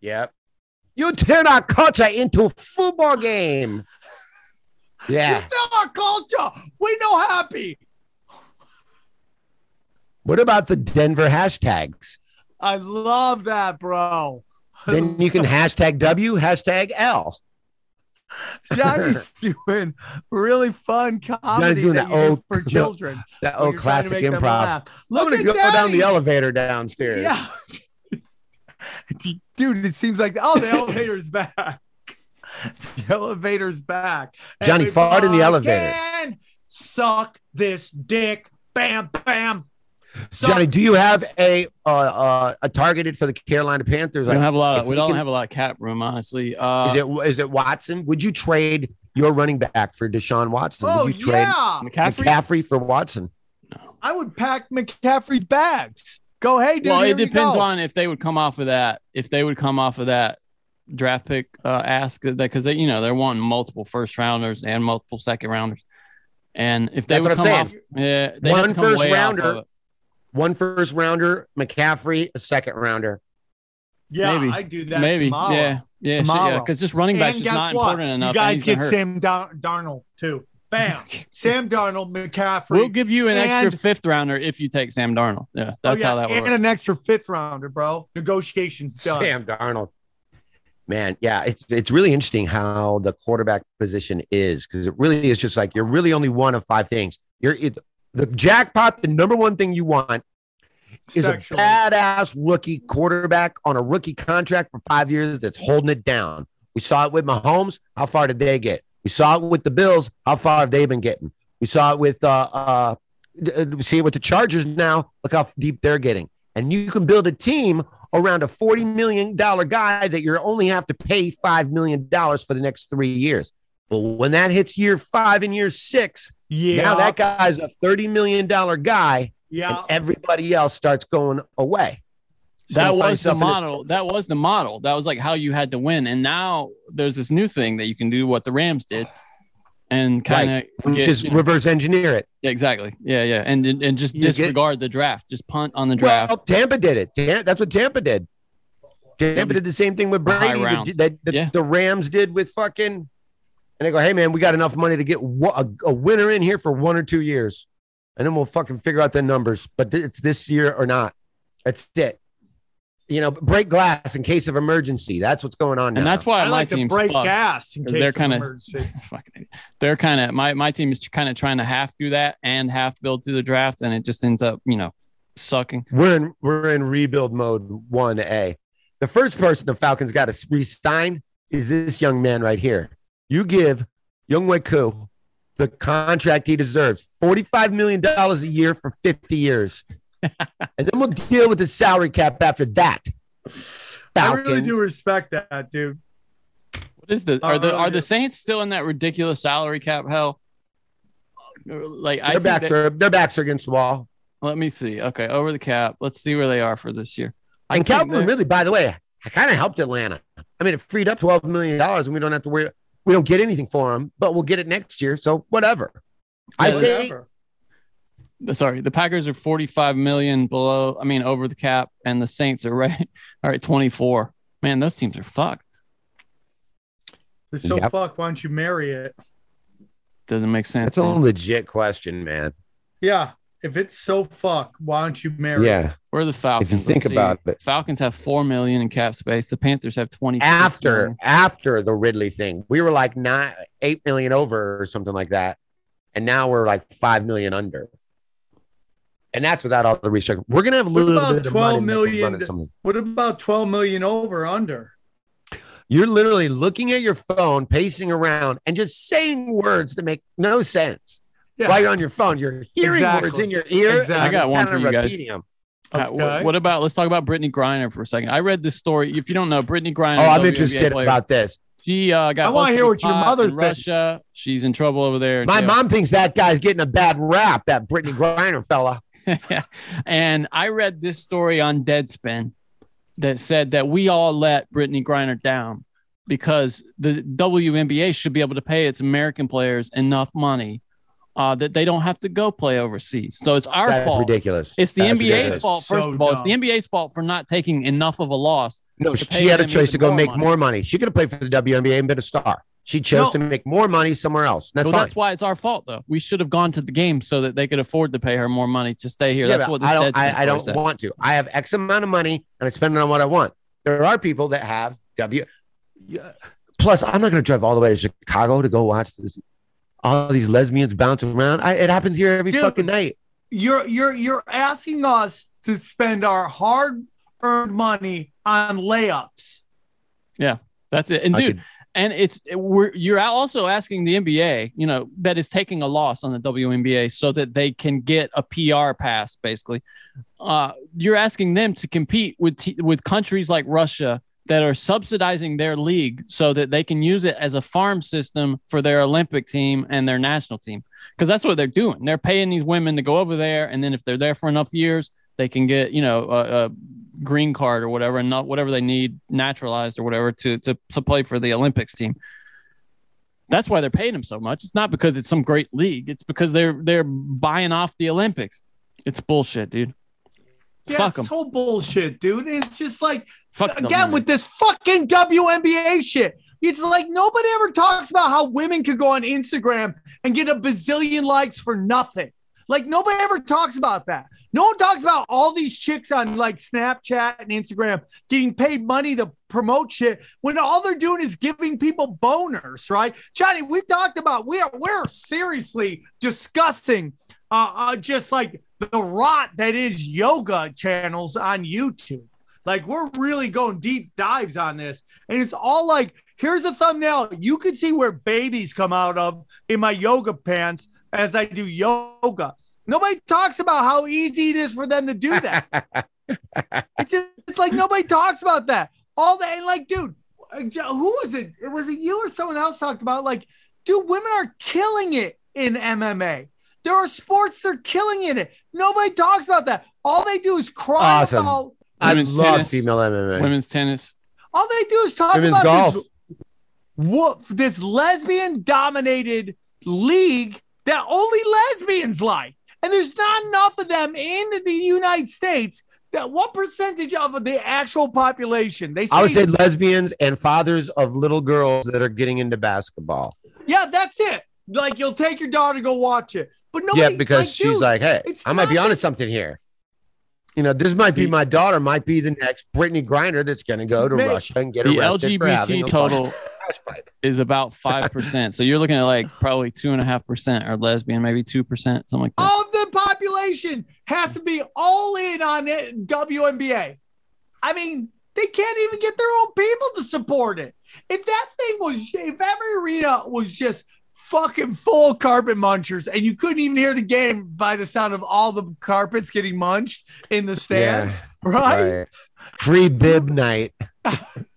Yep. You turn our culture into a football game. Yeah. You steal our culture. We no happy. What about the Denver hashtags? I love that, bro. Then you can hashtag W, hashtag L. Johnny's doing really fun comedy that old- for children. That old to classic improv. I'm Look gonna at go down the elevator downstairs. Yeah. Dude, it seems like oh the elevator's back. The elevator's back. Johnny, fart in the elevator. can Suck this dick. Bam, bam. Suck- Johnny, do you have a uh, uh, a targeted for the Carolina Panthers? We don't have a lot. Of, we we don't can- have a lot of cap room, honestly. Uh, Is it is it Watson? Would you trade your running back for Deshaun Watson? Oh Would you trade yeah. McCaffrey? McCaffrey for Watson? I would pack McCaffrey's bags. Go, hey, dude. well, here it depends go. on if they would come off of that. If they would come off of that draft pick uh, ask that because they, you know, they're wanting multiple first rounders and multiple second rounders. And if they That's would what I'm come saying. off, yeah, they One have to come first way rounder. of. One first rounder, McCaffrey, a second rounder. Yeah, maybe. I do that Maybe, tomorrow. yeah, yeah, shit, Tomorrow. yeah. Because just running back and is guess not what? important enough. You guys get hurt. Sam Dar- Darnold too. Bam. Sam Darnold, McCaffrey. We'll give you an extra fifth rounder if you take Sam Darnold. Yeah, Oh, that's yeah, how that works. and works. an extra fifth rounder, bro. Negotiations done. Sam Darnold. Man, yeah, it's it's really interesting how the quarterback position is because it really is just like you're really only one of five things. You're it, the jackpot. The number one thing you want is Sexually. a badass rookie quarterback on a rookie contract for five years that's holding it down. We saw it with Mahomes. How far did they get? We saw it with the Bills. How far have they been getting? We saw it with uh uh uh, we see it with the Chargers now. Look how deep they're getting. And you can build a team around a $40 million guy that you only have to pay $5 million for the next three years. But when that hits year five and year six, Yeah. now that guy's a $30 million guy yeah. and everybody else starts going away. That was the yourself in this- model. That was the model. That was like how you had to win. And now there's this new thing that you can do what the Rams did, and kind of Just reverse engineer it. Yeah, exactly. Yeah, yeah, and and, just You get- disregard the draft. Just punt on the draft. Well, Tampa did it. That's what Tampa did. Tampa did the same thing with Brady that, that the, Yeah. the Rams did with fucking. And they go, hey man, we got enough money to get a, a winner in here for one or two years, and then we'll fucking figure out the numbers. But it's this year or not. That's it. You know, break glass in case of emergency. That's what's going on now. and that's why I my like to team's break fucked. gas in 'Cause case they're of kinda- emergency. Fucking- They're kind of my my team is kind of trying to half do that and half build through the draft, and it just ends up you know sucking. we're in we're in rebuild mode one A. The first person the Falcons got to re-sign is this young man right here. You give Younghoe Koo the contract he deserves, forty-five million dollars a year for fifty years, and then we'll deal with the salary cap after that. I really do respect that, dude. What is the are the uh, are the Saints still in that ridiculous salary cap hell? Like I Their think backs that- are their backs are against the wall. let me see. Okay, over the cap. Let's see where they are for this year. I And think Calvin really, by the way, I kind of helped Atlanta. I mean, it freed up twelve million dollars, and we don't have to worry. We don't get anything for him, but we'll get it next year. So whatever. I Yeah, say Whatever. Sorry, the Packers are 45 million below, I mean, over the cap, and the Saints are right, all right, 24. Man, those teams are fucked. It's so Yep. fuck. Why don't you marry it? Doesn't make sense. That's a man. legit question, man. Yeah. if it's so fuck, why don't you marry? Yeah. We're the Falcons. If you think Let's see. about it. Falcons have four million in cap space. The Panthers have twenty. After after the Ridley thing, we were like nine eight million over or something like that, and now we're like five million under. And that's without all the restructuring. We're gonna have a What little about bit of 12 money million? run at something. What about 12 million over under? You're literally looking at your phone, pacing around, and just saying words that make no sense. Yeah. While you're on your phone, you're hearing Exactly. words in your ear. Exactly. I got one kinda for you guys. repeating 'em. Uh, Okay. what about? Let's talk about Brittney Griner for a second. I read this story. If you don't know, Brittney Griner. Oh, I'm WNBA interested player. about this. She uh, got. I wanna hear what your mother in thinks. Russia. She's in trouble over there. My jail. mom thinks that guy's getting a bad rap, that Brittney Griner fella. and I read this story on Deadspin that said that we all let Brittney Griner down because the WNBA should be able to pay its American players enough money uh, that they don't have to go play overseas. So it's our That's fault. ridiculous. It's the That's NBA's ridiculous. fault, So first of all. It's the. NBA's fault for not taking enough of a loss. No, she had a choice to go make money. more money. She could have played for the WNBA and been a star. She chose No. to make more money somewhere else. That's so fine. that's why it's our fault, though. We should have gone to the game so that they could afford to pay her more money to stay here. Yeah, That's what this I don't. I, I don't want to. I have X amount of money and I spend it on what I want. There are people that have W. Yeah. Plus, I'm not going to drive all the way to Chicago to go watch this. All these lesbians bouncing around. I, it happens here every Dude. fucking night. You're you're you're asking us to spend our hard-earned money on layups. Yeah, that's it. And I dude, could- and it's we're you're also asking the NBA, you know, that is taking a loss on the WNBA so that they can get a PR pass, basically. Uh, you're asking them to compete with t- with countries like Russia that are subsidizing their league so that they can use it as a farm system for their Olympic team and their national team. Because that's what they're doing. They're paying these women to go over there, and then if they're there for enough years, they can get you know green card or whatever, and not whatever they need naturalized or whatever to to to play for the Olympics team. That's why they're paying them so much. It's not because it's some great league. It's because they're they're buying off the Olympics. It's bullshit, dude. Yeah, Fuck it's so bullshit, dude. It's just like Fuck again with this fucking WNBA shit. It's like nobody ever talks about how women could go on Instagram and get a bazillion likes for nothing. Like nobody ever talks about that. No one talks about all these chicks on like Snapchat and Instagram getting paid money to promote shit when all they're doing is giving people boners, right? Johnny, we've talked about we are we're seriously discussing uh, uh just like the rot that is yoga channels on YouTube. Like we're really going deep dives on this, and it's all like, here's a thumbnail. You can see where babies come out of in my yoga pants as I do yoga. Nobody talks about how easy it is for them to do that. it's just it's like nobody talks about that. All that, and like, dude, who was it? It was it you or someone else talked about like, dude, women are killing it in MMA. There are sports they're killing in it. Nobody talks about that. All they do is cry Awesome. about I Women's love tennis. female MMA. women's tennis. all they do is talk Women's about golf. this, this lesbian dominated league that only lesbians like. And there's not enough of them in the United States. That what percentage of the actual population? They say, I would say lesbians and fathers of little girls that are getting into basketball. yeah, that's it. Like you'll take your daughter to go watch it, but nobody. yeah, because like, she's dude, like, hey, I might be not- onto something here. You know, this might be my daughter, might be the next Brittney Grinder that's going to go to Mate, Russia and get The arrested for having LGBT a total crash pipe. is about five percent. So you're looking at like probably two and a half percent are lesbian, maybe two percent, something like that. all of the population has to be all in on it, WNBA. I mean, they can't even get their own people to support it. If that thing was, if every arena was just fucking full carpet munchers and you couldn't even hear the game by the sound of all the carpets getting munched in the stands, right? Right. Free bib night.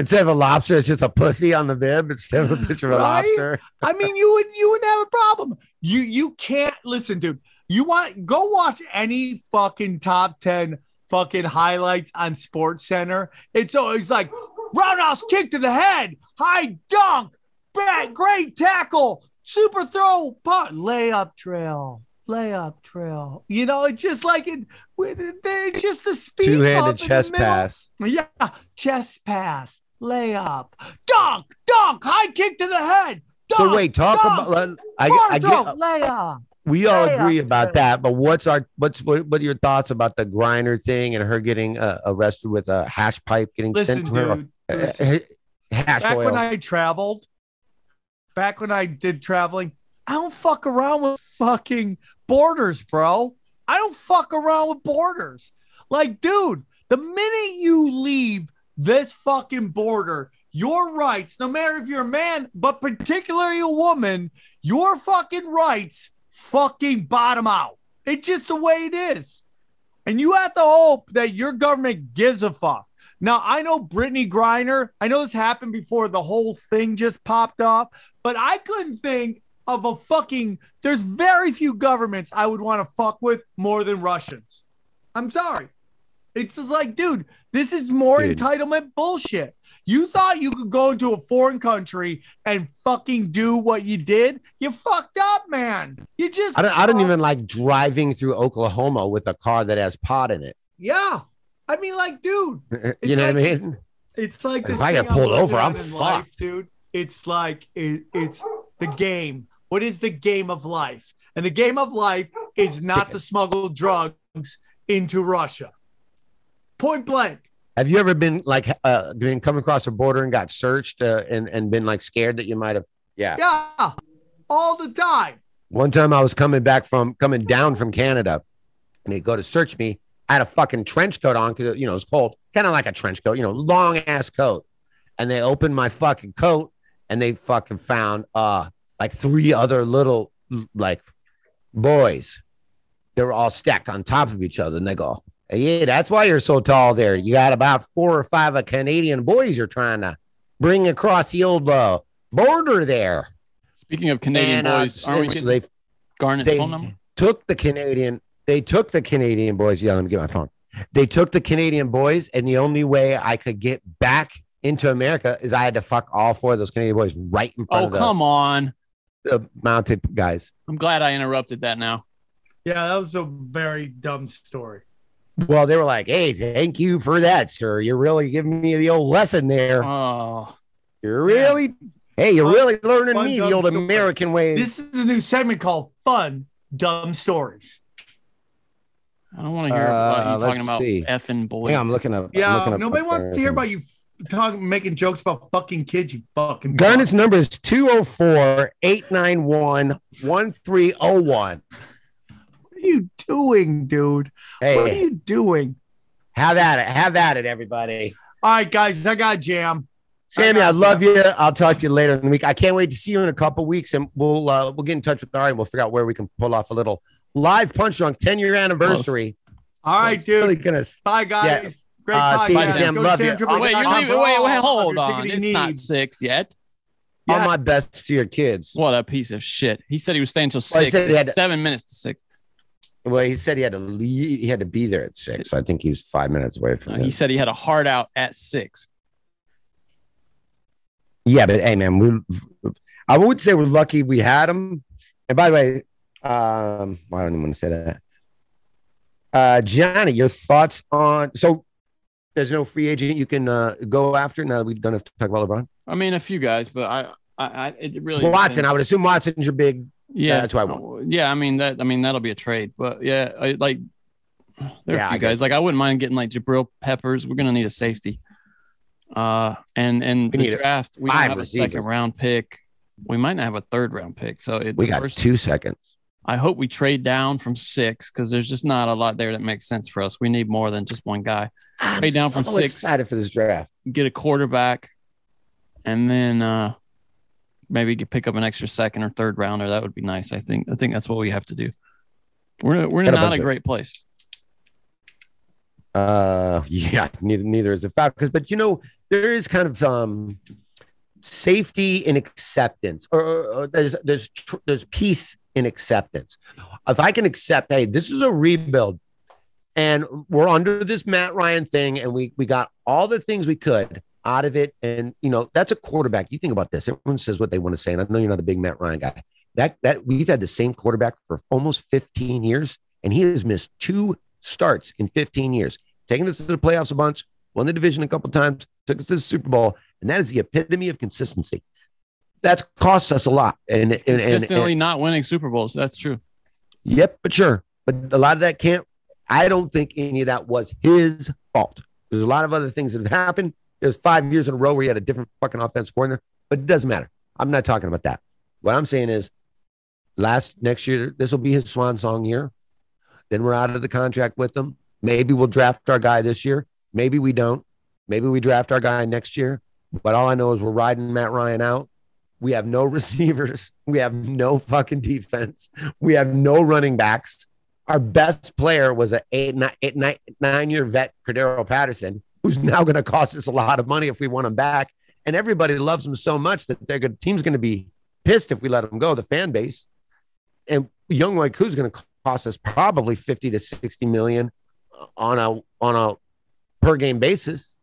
Instead of a lobster, it's just a pussy on the bib instead of a picture of a Right? lobster. I mean, you would you would have a problem. You you can't listen, dude. You want go watch any fucking top ten fucking highlights on Sports Center. It's always like roundhouse kick to the head, high dunk, bad, great tackle, super throw, punt, layup trail, layup trail. You know, it's just like it. It's just the speed. Two handed the chest pass. Yeah, chest pass, layup, dunk, dunk, high kick to the head. So wait, talk dunk, about. I, I Marshall, get. layup. we all Yeah, agree about that. But what's our what's what, what are your thoughts about the grinder thing and her getting uh, arrested with a hash pipe getting Listen, sent to her? dude. Uh, hash back oil. when I traveled, back when I did traveling, I don't fuck around with fucking borders, bro. I don't fuck around with borders. Like, dude, the minute you leave this fucking border, your rights, no matter if you're a man, but particularly a woman, your fucking rights fucking bottom out. It's just the way it is. And you have to hope that your government gives a fuck. Now, I know Brittney Griner. I know this happened before the whole thing just popped up, but I couldn't think of a fucking. There's very few governments I would want to fuck with more than Russians. I'm sorry. It's like, dude, this is more Dude. entitlement bullshit. You thought you could go into a foreign country and fucking do what you did? You fucked up, man. You just. I don't, I don't even like driving through Oklahoma with a car that has pot in it. Yeah. I mean, like, dude, you know what I mean? It's like If this I get pulled I'm over, I'm in life, fucked. dude. It's like it, it's the game. What is the game of life? And the game of life is not to smuggle drugs into Russia. Point blank. Have you ever been like uh been come across a border and got searched uh, and and been like scared that you might have? Yeah. Yeah, all the time. One time I was coming back from coming down from Canada, and they go to search me. I had a fucking trench coat on because you know it's cold, kind of like a trench coat, you know, long ass coat. And they opened my fucking coat, and they fucking found uh like three other little like boys. They were all stacked on top of each other, and they go, "Yeah, that's why you're so tall. There, you got about four or five of Canadian boys you're trying to bring across the old uh, border there." Speaking of Canadian And, uh, boys, aren't we so getting they Garnet's they phone number? took the Canadian. They took the Canadian boys. Yeah, let me get my phone. They took the Canadian boys, and the only way I could get back into America is I had to fuck all four of those Canadian boys right in front Oh, of the, come on. the mounted guys. I'm glad I interrupted that now. Yeah, that was a very dumb story. Well, they were like, "Hey, thank you for that, sir. You're really giving me the old lesson there. Oh, You're really, hey, you're Fun- really learning fun me the old stories. American way." This is a new segment called Fun Dumb Stories. I don't want to hear Uh, about you let's talking about see. effing boys. yeah, I'm looking up. Yeah, looking up nobody wants to hear about you talking, making jokes about fucking kids. You fucking. Garnet's number is 204 891 1301. What are you doing, dude? What are you doing? have at it. Have at it, everybody. All right, guys, I got jam. Sammy, I love you. I'll talk to you later in the week. I can't wait to see you in a couple weeks, and we'll uh, we'll get in touch with Ari. and We'll figure out where we can pull off a little live punch drunk 10 year anniversary. All right, Really dude. gonna Bye, guys. Great Uh, podcast. see you, Sam. Go to Love you. samtripoli.com Wait, you're leaving. Wait, wait, hold on. tickety It's not six yet. all my best to your kids. What a piece of shit. He said he was staying until Well, he six. said he It's had to- seven minutes to six. Well, he said he had to leave. He had to be there at six. So I think he's five minutes away from. Uh, he said he had a heart out at six. Yeah, but hey, man, we. I would say we're lucky we had him. And by the way, um, I don't even want to say that. Uh, Johnny, your thoughts on so there's no free agent you can uh, go after now that we don't have to talk about LeBron. I mean, a few guys, but I, I, I it really Watson, depends. I would assume Watson's your big. Yeah, that's why I want. Yeah, I mean that. I mean that'll be a trade, but yeah, I, like there are Yeah, a few guys. Like I wouldn't mind getting like Jabril Peppers. We're gonna need a safety. Uh, and and We the draft, we have a second round pick. We might not have a third round pick. So it, We got first- two seconds. I hope we trade down from six because there's just not a lot there that makes sense for us. We need more than just one guy. I'm Trade down from so six. Excited for this draft. Get a quarterback, and then uh maybe pick up an extra second or third rounder. That would be nice. I think. I think that's what we have to do. We're we're Got not a of- great place. Uh, yeah, neither neither is the Falcons, but you know there is kind of um safety and acceptance, or, or- or there's there's tr- there's peace in acceptance. If I can accept, hey, this is a rebuild, and we're under this Matt Ryan thing, and we we got all the things we could out of it, and you know that's a quarterback. You think about this. Everyone says what they want to say, and I know you're not a big Matt Ryan guy. That that we've had the same quarterback for almost 15 years, and he has missed two starts in 15 years, taking us to the playoffs a bunch, won the division a couple times, took us to the Super Bowl, and that is the epitome of consistency. That's cost us a lot, and and, and, Consistently and not winning Super Bowls. That's true. Yep, but sure. But a lot of that can't, I don't think any of that was his fault. There's a lot of other things that have happened. There's five years in a row where he had a different fucking offense coordinator, but it doesn't matter. I'm not talking about that. What I'm saying is last next year, this will be his swan song year. Then we're out of the contract with him. Maybe we'll draft our guy this year. Maybe we don't. Maybe we draft our guy next year. But all I know is we're riding Matt Ryan out. We have no receivers. We have no fucking defense. We have no running backs. Our best player was an eight, nine, eight, nine, nine year vet, Cordarrelle Patterson, who's now going to cost us a lot of money if we want him back. And everybody loves him so much that their team's going to be pissed if we let him go, the fan base. And young like who's going to cost us probably 50 to 60 million on a on a per game basis.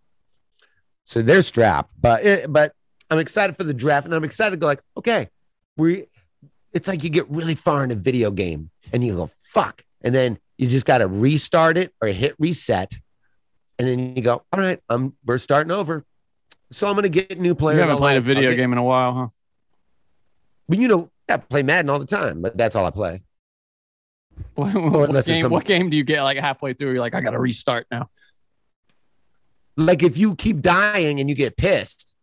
So they're strapped. But it, but I'm excited for the draft, and I'm excited to go like, okay, we. It's like you get really far in a video game, and you go fuck, and then you just got to restart it or hit reset, and then you go, all right, I'm we're starting over. So I'm gonna get new players. You haven't played a video get- game in a while, huh? But you know, I play Madden all the time, but that's all I play. What, what game, some- what game do you get like halfway through? You're like, I got to restart now. Like if you keep dying and you get pissed,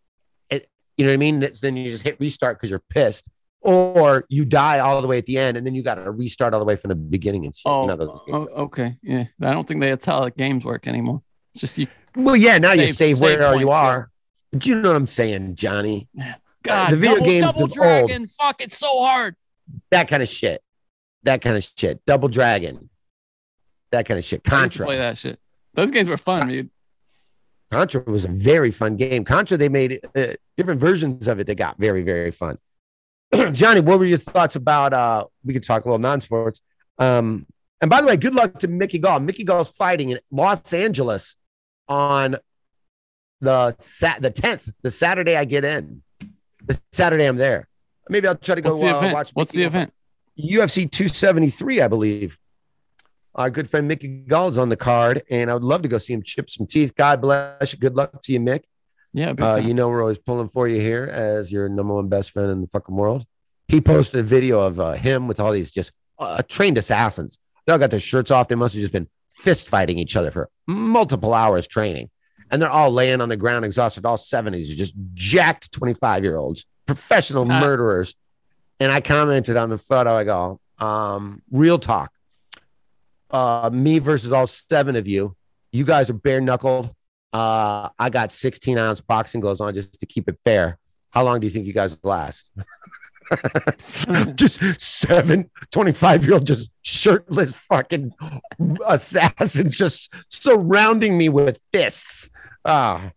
it, you know what I mean? That's- Then you just hit restart because you're pissed, or you die all the way at the end, and then you got to restart all the way from the beginning and shit. Oh, You know oh, okay. Yeah. I don't think that's how like, games work anymore. Just you. Well, yeah, now you Save- save save where you are. But you know what I'm saying, Johnny? God, the video double, games double is old. dragon. Fuck, it's so hard. That kind of shit. That kind of shit. Double Dragon. That kind of shit. Contra. play that shit. Those games were fun, dude. Contra was a very fun game. Contra, they made uh, different versions of it that got very, very fun. Johnny, what were your thoughts about? Uh, we could talk a little non-sports. Um, and by the way, good luck to Mickey Gall. Mickey Gall's fighting in Los Angeles on the sat the tenth, the Saturday I get in. The Saturday I'm there. Maybe I'll try to go What's the uh, event? watch. What's Mickey the event? UFC 273, I believe. Our good friend Mickey Gall's on the card, and I would love to go see him chip some teeth. God bless you. Good luck to you, Mick. Yeah, Uh, you know we're always pulling for you here as your number one best friend in the fucking world. He posted a video of uh, him with all these just uh, trained assassins. They all got their shirts off. They must have just been fist fighting each other for multiple hours training, and they're all laying on the ground exhausted. All seventies, just jacked twenty five year olds, professional Uh, murderers. And I commented on the photo. I go, um, real talk. Uh, me versus all seven of you. You guys are bare knuckled. Uh, I got 16 ounce boxing gloves on just to keep it fair. How long do you think you guys last? just seven 25 year old, just shirtless fucking assassins just surrounding me with fists. Ah,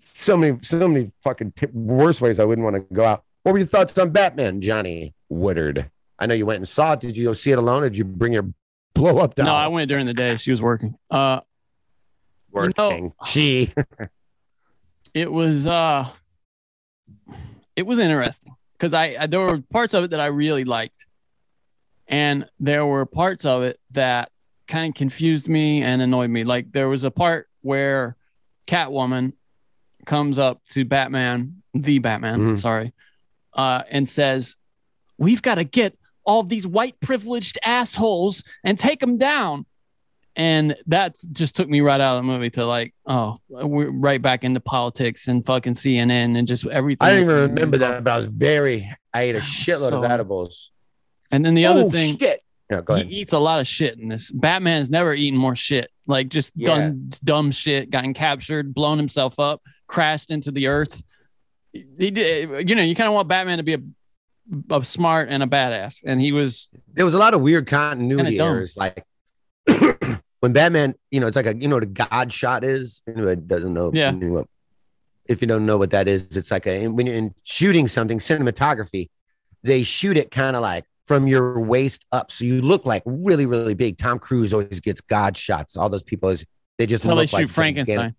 so many, so many fucking t- worse ways I wouldn't want to go out. What were your thoughts on Batman, Johnny Woodard? I know you went and saw it. Did you go see it alone or did you bring your blow up doll? no, I went during the day. She was working. Uh, you know- Working. She. it was uh, it was interesting because I, I there were parts of it that I really liked, and there were parts of it that kind of confused me and annoyed me. Like there was a part where Catwoman comes up to Batman, the Batman, Mhm. sorry, uh, and says, "We've got to get all these white privileged assholes and take them down." And that just took me right out of the movie to like, oh, we're right back into politics and fucking CNN and just everything. I don't even remember that, but I was very, I ate a shitload So- of edibles. And then the other oh, thing, shit. Yeah, go ahead. he eats a lot of shit in this. Batman's never eaten more shit. Like just Yeah. done dumb shit, gotten captured, blown himself up, crashed into the earth. He did, you know, you kind of want Batman to be a, a smart and a badass, and he was. There was a lot of weird continuity errors. Like when Batman, you know, it's like a, you know, what a God shot is. Anybody doesn't know. Yeah. If you don't know what that is, it's like a, when you're in shooting something, cinematography, they shoot it kind of like from your waist up. So you look like really, really big. Tom Cruise always gets God shots. All those people, is they just Until they shoot like Frankenstein. gigantic-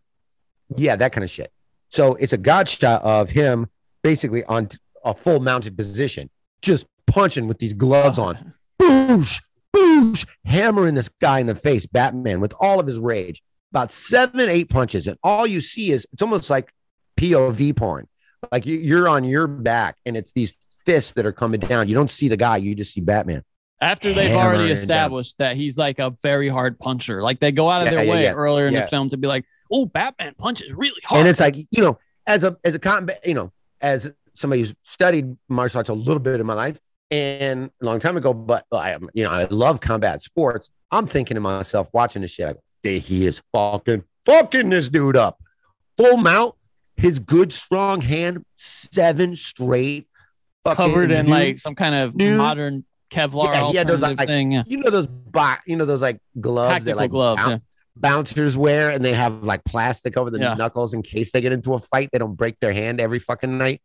Yeah, that kind of shit. So it's a God shot of him basically on a full mounted position, just punching with these gloves on. Boosh, boosh, hammering this guy in the face, Batman, with all of his rage. About seven, eight punches. And all you see is it's almost like POV porn. Like you- you're on your back and it's these fists that are coming down. You don't see the guy, you just see Batman. After they've Hammering already down. established that he's like a very hard puncher. Like they go out of Yeah, their yeah, way yeah. earlier in the film to be like, oh, Batman punches really hard. And it's like, you know, as a as a combat, you know, as somebody who's studied martial arts a little bit in my life and a long time ago, but I am, you know, I love combat sports. I'm thinking to myself, watching this shit, "Dude, he is fucking fucking this dude up. Full mount, his good strong hand, seven straight, covered in new- like some kind of Dude. modern Kevlar Yeah, he had those, like, thing. Yeah. you know those bo- you know those like gloves Tactical that like gloves. boun- Yeah. bouncers wear and they have like plastic over the Yeah. knuckles in case they get into a fight they don't break their hand every fucking night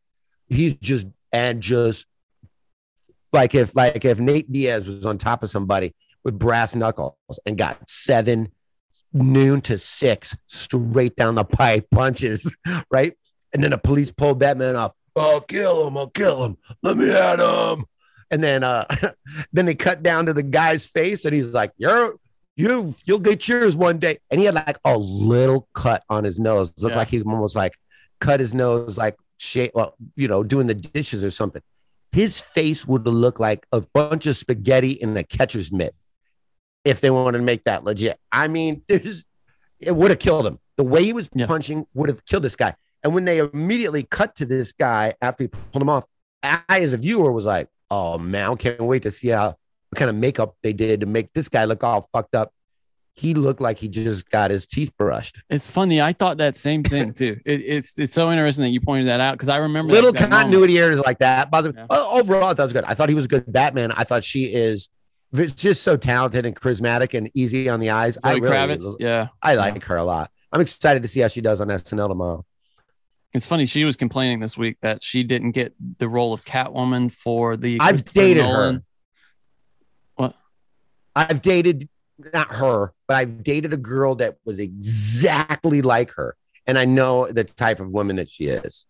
he's just and just like if like if Nate Diaz was on top of somebody with brass knuckles and got seven noon to six straight down the pipe punches right? And then the police pulled that man off. I'll kill him I'll kill him. Let me at him. And then uh then they cut down to the guy's face and he's like you're you you'll get yours one day. And he had like a little cut on his nose. Looked Yeah. like he almost like cut his nose like shape well you know doing the dishes or something his face would have looked like a bunch of spaghetti in a catcher's mitt if they wanted to make that legit i mean there's it would have killed him the way he was Yeah. punching would have killed this guy and when they immediately cut to this guy after he pulled him off i as a viewer was like oh man i can't wait to see how what kind of makeup they did to make this guy look all fucked up. He looked like he just got his teeth brushed. It's funny. I thought that same thing too. It, it's it's so interesting that you pointed that out because I remember Little that, that moment. continuity errors like that. By the Yeah. Oh, overall, I thought was good. I thought he was a good Batman. I thought she is just so talented and charismatic and easy on the eyes. I Zoe really, Kravitz. Yeah, I like her a lot. I'm excited to see how she does on SNL tomorrow. it's funny. She was complaining this week that she didn't get the role of Catwoman for the. I've dated Nolan- her. What? I've dated not her, but I've dated a girl that was exactly like her, and I know the type of woman that she is.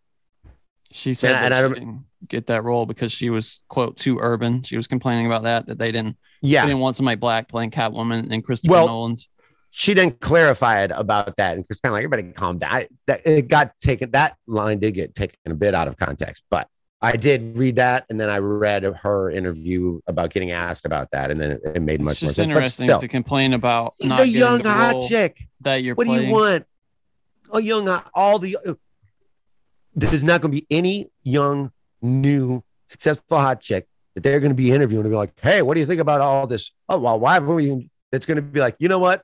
She said And and I she didn't get that role because she was quote too urban. She was complaining about that that they didn't. Yeah, They didn't want somebody black playing Catwoman in Christopher Well, Nolan's. she didn't clarify it about that, and Chris kind of like everybody calm down. I, that it got taken. That line did get taken a bit out of context, but I did read that, and then I read her interview about getting asked about that, and then it, it made It's much more just sense. But interesting still, to complain about. she's not a young hot chick. that you're What do you want? A young hot- all the. Uh, there's not going to be any young, new, successful hot chick that they're going to be interviewing and be like, "Hey, what do you think about all this?" Oh, well, why haven't we? It's going to be like, you know what?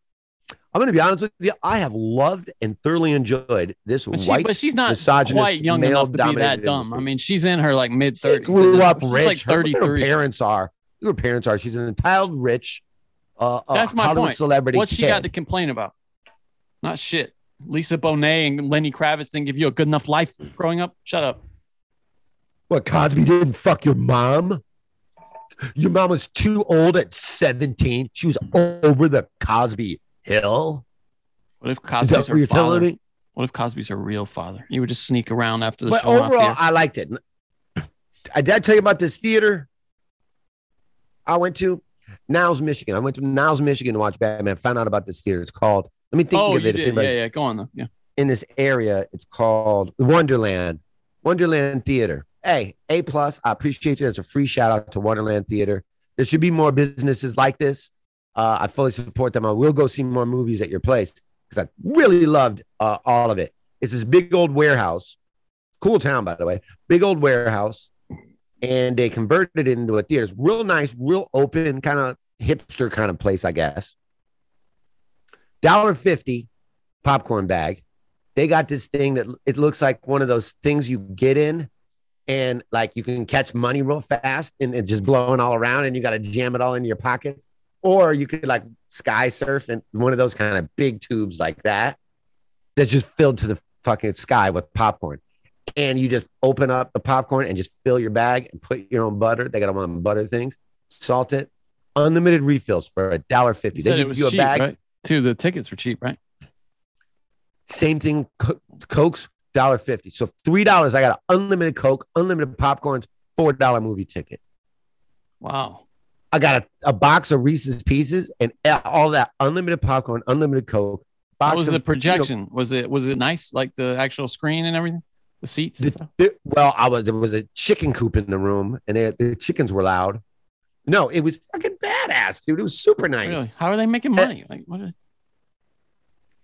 I'm going to be honest with you. I have loved and thoroughly enjoyed this But, she, white. but she's not misogynist, quite young enough to be that dumb. industry. I mean, she's in her like mid She thirties. grew up she's rich. like Her- look at Her 33. parents are. Her parents are. She's an entitled, rich, uh, uh, That's my Hollywood point. celebrity. What's she kid. got to complain about? Not shit. Lisa Bonet and Lenny Kravitz didn't give you a good enough life growing up. Shut up. What Cosby didn't fuck your mom? Your mom was too old at 17. She was over the Cosby hill. What if Cosby's her father? What if Cosby's her real father? You would just sneak around after the But show. overall. I liked it. I did I tell you about this theater I went to Niles, Michigan. I went to Niles, Michigan to watch Batman. Found out about this theater. It's called. Let me think oh, of it. did. Yeah, yeah. Go on though. Yeah. in this area. It's called Wonderland. Wonderland Theater. Hey, A plus. I appreciate you. It's a free shout out to Wonderland Theater. There should be more businesses like this. Uh, I fully support them. I will go see more movies at your place because I really loved uh, all of it. It's this big old warehouse, cool town by the way, big old warehouse, and they converted it into a theater. It's real nice, real open, kind of hipster kind of place, I guess. Dollar fifty popcorn bag. They got this thing that it looks like one of those things you get in and like you can catch money real fast and it's just blowing all around and you got to jam it all into your pockets. Or you could like sky surf in one of those kind of big tubes like that that's just filled to the fucking sky with popcorn. And you just open up the popcorn and just fill your bag and put your own butter. They got one of butter things, salt it, unlimited refills for a dollar fifty. They give you a cheap, bag. right? Too. The tickets were cheap, right? Same thing, Co- Coke's dollar fifty. So three dollars, I got an unlimited Coke, unlimited popcorns, four dollar movie ticket. Wow. I got a, a box of Reese's Pieces and all that unlimited popcorn, unlimited Coke. How was of, the you know, projection? was it was it nice? Like the actual screen and everything, the seats. and the- stuff? the- well, I was there was a chicken coop in the room, and they, the chickens were loud. No, it was fucking badass, dude. It was super nice. Really? How are they making eh. money? Like what? Are...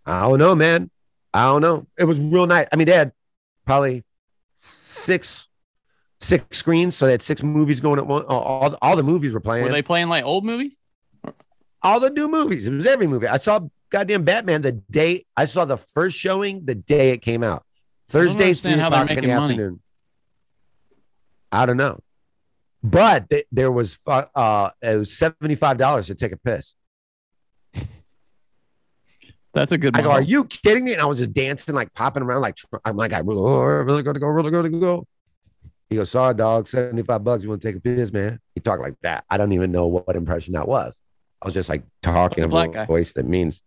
I don't know, man. I don't know. It was real nice. I mean, they had probably six six screens, so they had six movies going at one. All, all the movies were playing. Were they playing like old movies? all the new movies. It was every movie. I saw goddamn Batman the day I saw the first showing the day it came out. Thursday, three o'clock in the money. afternoon. I don't know, but th- there was uh, it was seventy five dollars to take a piss. That's a good. I go, are you kidding me? And I was just dancing, like popping around, like I'm like, I really, oh, really going to go, really going to go. He goes, sorry, dog, seventy five bucks. You want to take a piss, man? He talked like that. I don't even know what, impression that was. I was just like talking a, a voice that means,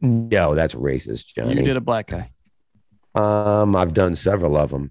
no, that's racist, Johnny. You did a black guy. Um, I've done several of them.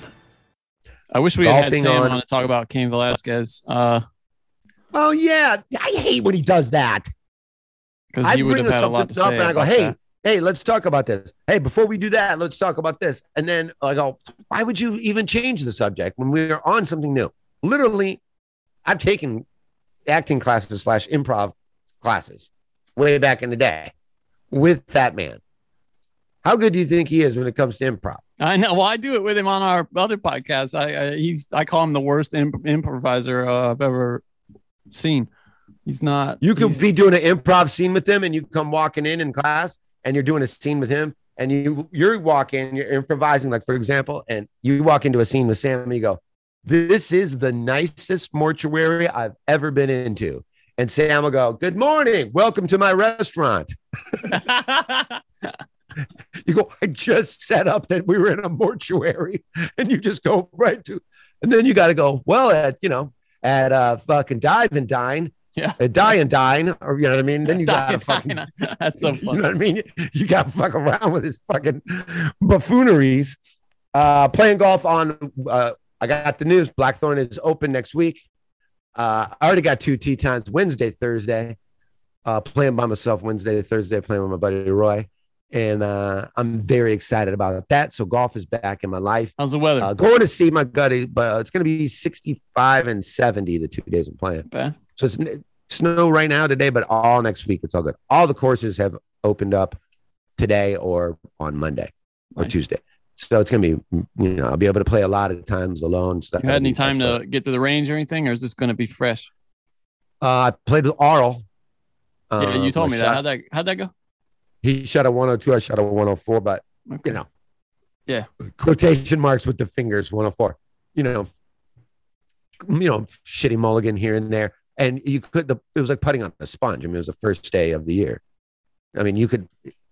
I wish we had, had Sam on. on to talk about Cain Velasquez. Uh, oh yeah, I hate when he does that. Because he would have had a lot to say. And I go, hey, that. hey, let's talk about this. Hey, before we do that, let's talk about this. And then I go, why would you even change the subject when we're on something new? Literally, I've taken acting classes slash improv classes way back in the day with that man. How good do you think he is when it comes to improv? I know. Well, I do it with him on our other podcast. I, I he's I call him the worst imp- improviser uh, I've ever seen. He's not. You could be doing an improv scene with him, and you come walking in in class, and you're doing a scene with him, and you you're walking, you're improvising, like for example, and you walk into a scene with Sam, and you go, "This is the nicest mortuary I've ever been into." And Sam will go, Good morning. Welcome to my restaurant. you go, I just set up that we were in a mortuary. And you just go right to, and then you got to go, well, at, you know, at uh fucking dive and dine. Yeah. At die and dine, or you know what I mean? Then you got to fucking, that's so funny. You know what I mean? You got to fuck around with his fucking buffooneries. Uh, playing golf on, uh, I got the news. Blackthorn is open next week. Uh, I already got two tee times Wednesday, Thursday. Uh, playing by myself Wednesday, Thursday, playing with my buddy Roy and uh, I'm very excited about that. So golf is back in my life. How's the weather? Uh, going to see my gutty, but it's going to be 65 and 70 the two days I'm playing. Okay. So it's snow right now today, but all next week it's all good. All the courses have opened up today or on Monday or nice. Tuesday. So it's gonna be, you know, I'll be able to play a lot of times alone. So you had any time to get to the range or anything, or is this gonna be fresh? Uh, I played with Arl. Yeah, you uh, told me that. How'd that how'd that go? He shot a 102. I shot a 104, but okay. you know, yeah, quotation marks with the fingers 104. You know, you know, shitty mulligan here and there, and you could. The, it was like putting on a sponge. I mean, it was the first day of the year. I mean, you could,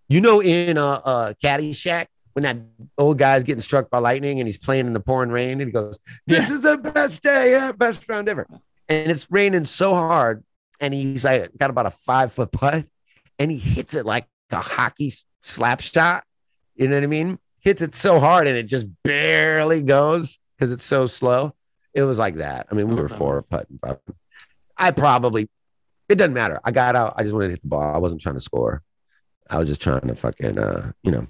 you know, in a, a Caddyshack when that old guy's getting struck by lightning and he's playing in the pouring rain and he goes, "This yeah. is the best day, yeah, best round ever," and it's raining so hard, and he's like got about a five foot putt, and he hits it like a hockey slap shot. You know what I mean? Hits it so hard and it just barely goes because it's so slow. It was like that. I mean, we were four putting. I probably, it doesn't matter. I got out. I just wanted to hit the ball. I wasn't trying to score. I was just trying to fucking, uh, you know,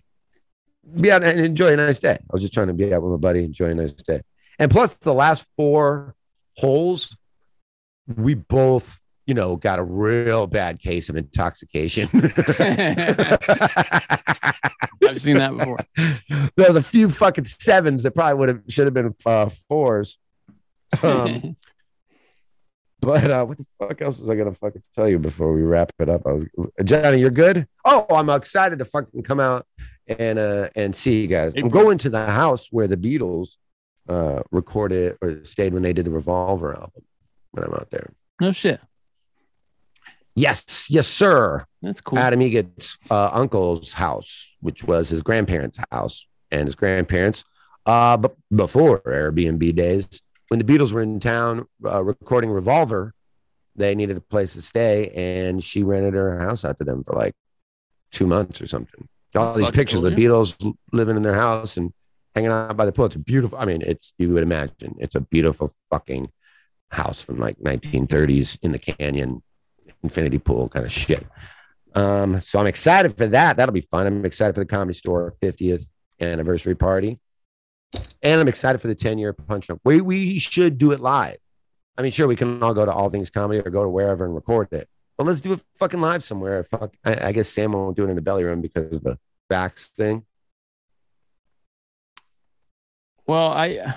be out and enjoy a nice day. I was just trying to be out with my buddy, enjoy a nice day. And plus, the last four holes, we both you know, got a real bad case of intoxication. I've seen that before. There was a few fucking sevens that probably would have should have been uh, fours. Um, but uh, what the fuck else was I gonna fucking tell you before we wrap it up? I was Johnny, you're good. Oh, I'm excited to fucking come out and uh and see you guys. I'm going to the house where the Beatles uh recorded or stayed when they did the Revolver album when I'm out there. No shit. Yes, yes, sir. That's cool. Adam Egan's uh, uncle's house, which was his grandparents' house, and his grandparents, uh, but before Airbnb days, when the Beatles were in town uh, recording Revolver, they needed a place to stay, and she rented her house out to them for like two months or something. All these pictures of the Beatles living in their house and hanging out by the pool. It's a beautiful. I mean, it's you would imagine it's a beautiful fucking house from like 1930s in the canyon, infinity pool kind of shit. Um, so I'm excited for that. That'll be fun. I'm excited for the comedy store 50th anniversary party. And I'm excited for the 10 year punch Drunk. We we should do it live. I mean, sure, we can all go to All Things Comedy or go to wherever and record it. But let's do it fucking live somewhere. Fuck, I, I guess Sam won't do it in the belly room because of the backs thing. Well, I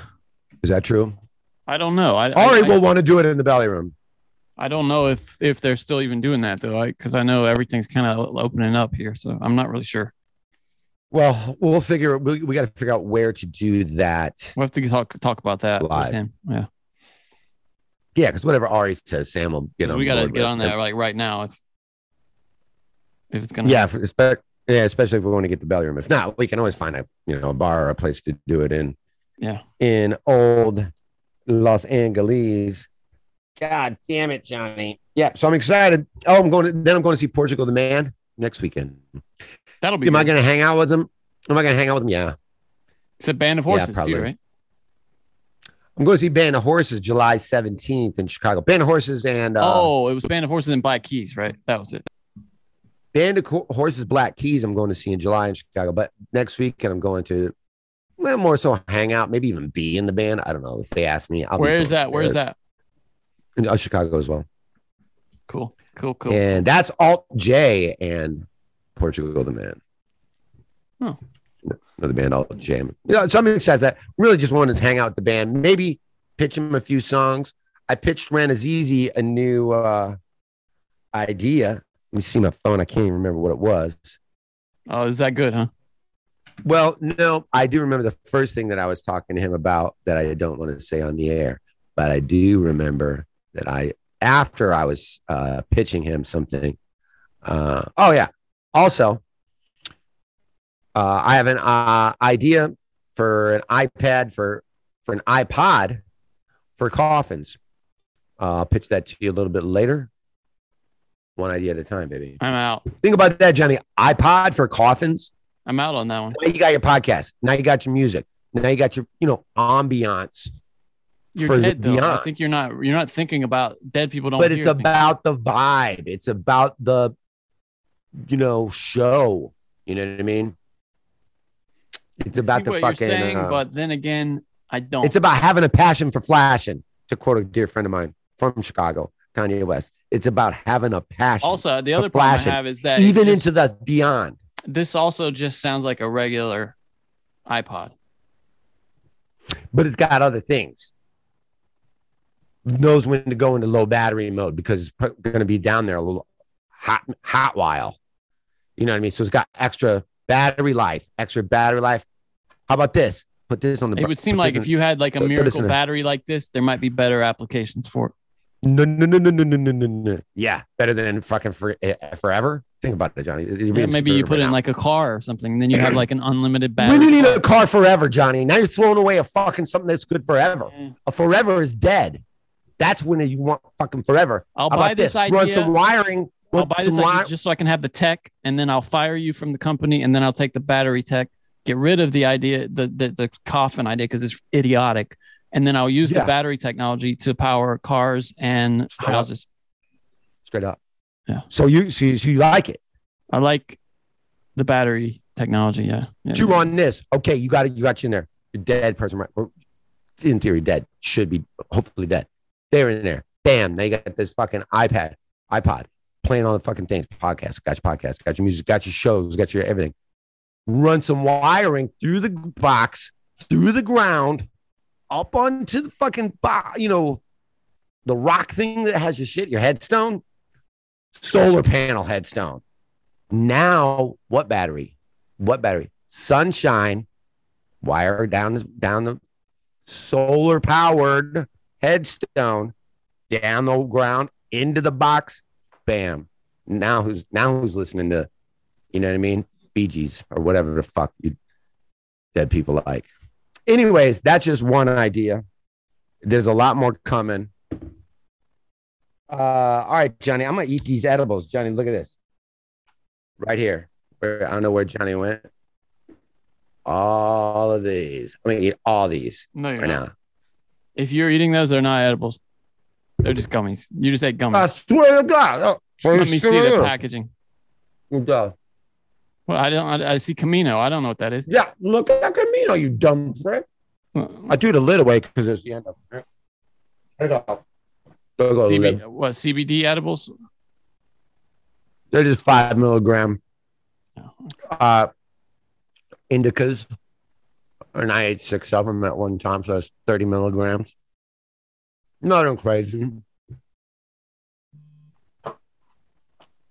Is that true? I don't know. I Ari I, will want to do it in the belly room. I don't know if if they're still even doing that though. Because I, know everything's kind of opening up here, so I'm not really sure. Well, we'll figure. We, we got to figure out where to do that. We'll have to talk talk about that Live. with him. Yeah, Yeah, because whatever Ari says, Sam will get on. we got to get on that like right now if if it's gonna. Yeah, for, yeah, especially if we want to get the belly room. If not, we can always find a you know a bar or a place to do it in. Yeah. In old Los Angeles. God damn it, Johnny. Yeah, so I'm excited. Oh, I'm going to then I'm going to see Portugal the Man next weekend. that'll be. Am I going to hang out with them? Am I going to hang out with them? Yeah. It's a band of Yeah, horses probably. too, right? I'm going to see Band of Horses July 17th in Chicago. Band of Horses and uh, oh, it was band of horses and Black Keys, right? That was it. Band of Co- Horses Black Keys, I'm going to see in July in Chicago. But next weekend, I'm going to, well, more so hang out, maybe even be in the band. I don't know if they ask me. I'll be Where is that? Where is that? Uh, Chicago as well. Cool, cool, cool. And that's Alt J and Portugal the Man. Oh. Another band, Alt J. Yeah, so I'm excited that. Really just wanted to hang out with the band, maybe pitch them a few songs. I pitched Ranazizi a new uh, idea. Let me see my phone. I can't even remember what it was. Oh, is that good, huh? Well, no, I do remember the first thing that I was talking to him about that I don't want to say on the air, but I do remember that I, after I was uh, pitching him something. Uh, oh yeah. Also, uh, I have an uh, idea for an iPad for for an iPod for coffins. Uh, I'll pitch that to you a little bit later. One idea at a time, baby. I'm out. Think about that, Johnny. iPod for coffins. I'm out on that one. Now you got your podcast. Now you got your music. Now you got your, you know, ambiance You're dead though. I think you're not. You're not thinking about dead people. Don't. But it's hear things. about the vibe. It's about the, you know, show. You know what I mean? It's about the fucking. Saying, uh, but then again, I don't. it's about having a passion for flashing. To quote a dear friend of mine from Chicago, Kanye West. It's about having a passion. also the other problem I flashing, have is that even just- into the beyond. this also just sounds like a regular iPod. but it's got other things. Knows when to go into low battery mode because it's going to be down there a little hot, hot while. You know what I mean? So it's got extra battery life, extra battery life. How about this? Put this on the. It would seem like if in- you had like a miracle battery like this, there might be better applications for it. No, no, no, no, no, no, no, no, no. Yeah, better than fucking for, uh, forever. Think about it, Johnny. Yeah, maybe you put it right in now. like a car or something. And then you have like an unlimited battery. don't need a car forever, Johnny. Now you're throwing away a fucking something that's good forever. Mm. A forever is dead. That's when you want fucking forever. I'll How buy about this Run some wiring. I'll buy some this idea wi- just so I can have the tech, and then I'll fire you from the company, and then I'll take the battery tech, get rid of the idea, the the, the coffin idea because it's idiotic, and then I'll use Yeah. the battery technology to power cars and Straight up. houses. straight up. Yeah. So you, so you, so you like it? I like the battery technology. Yeah. yeah. Chew on this. Okay, you got it. You got you in there. You're dead person, right? Or in theory, dead. Should be hopefully dead. They're in there. Bam. Now you got this fucking iPad, iPod, playing all the fucking things. Podcast, got your podcast, got your music, got your shows, got your everything. Run some wiring through the box, through the ground, up onto the fucking, bo- you know, the rock thing that has your shit, your headstone, solar panel headstone. Now, what battery? What battery? Sunshine, wire down down the solar powered headstone, down the ground into the box. Bam. Now who's now who's listening to, you know what I mean? Bee Gees or whatever the fuck you dead people like. Anyways, that's just one idea. There's a lot more coming. Uh, all right, Johnny, I'm gonna eat these edibles. Johnny, look at this. Right here. Where I don't know where Johnny went. All of these. I'm gonna eat all these No, right not. now. If you're eating those, they're not edibles. They're just gummies. You just ate gummies. I swear to God. Oh, Let me see the packaging. Well, I don't. I, I see Camino. I don't know what that is. Yeah, look at Camino, you dumb prick. I threw the lid away because it's the end of it. There go. There go, CB, what CBD edibles? They're just five milligram uh, indicas. And I ate six of them at one time, so that's 30 milligrams. Nothing crazy.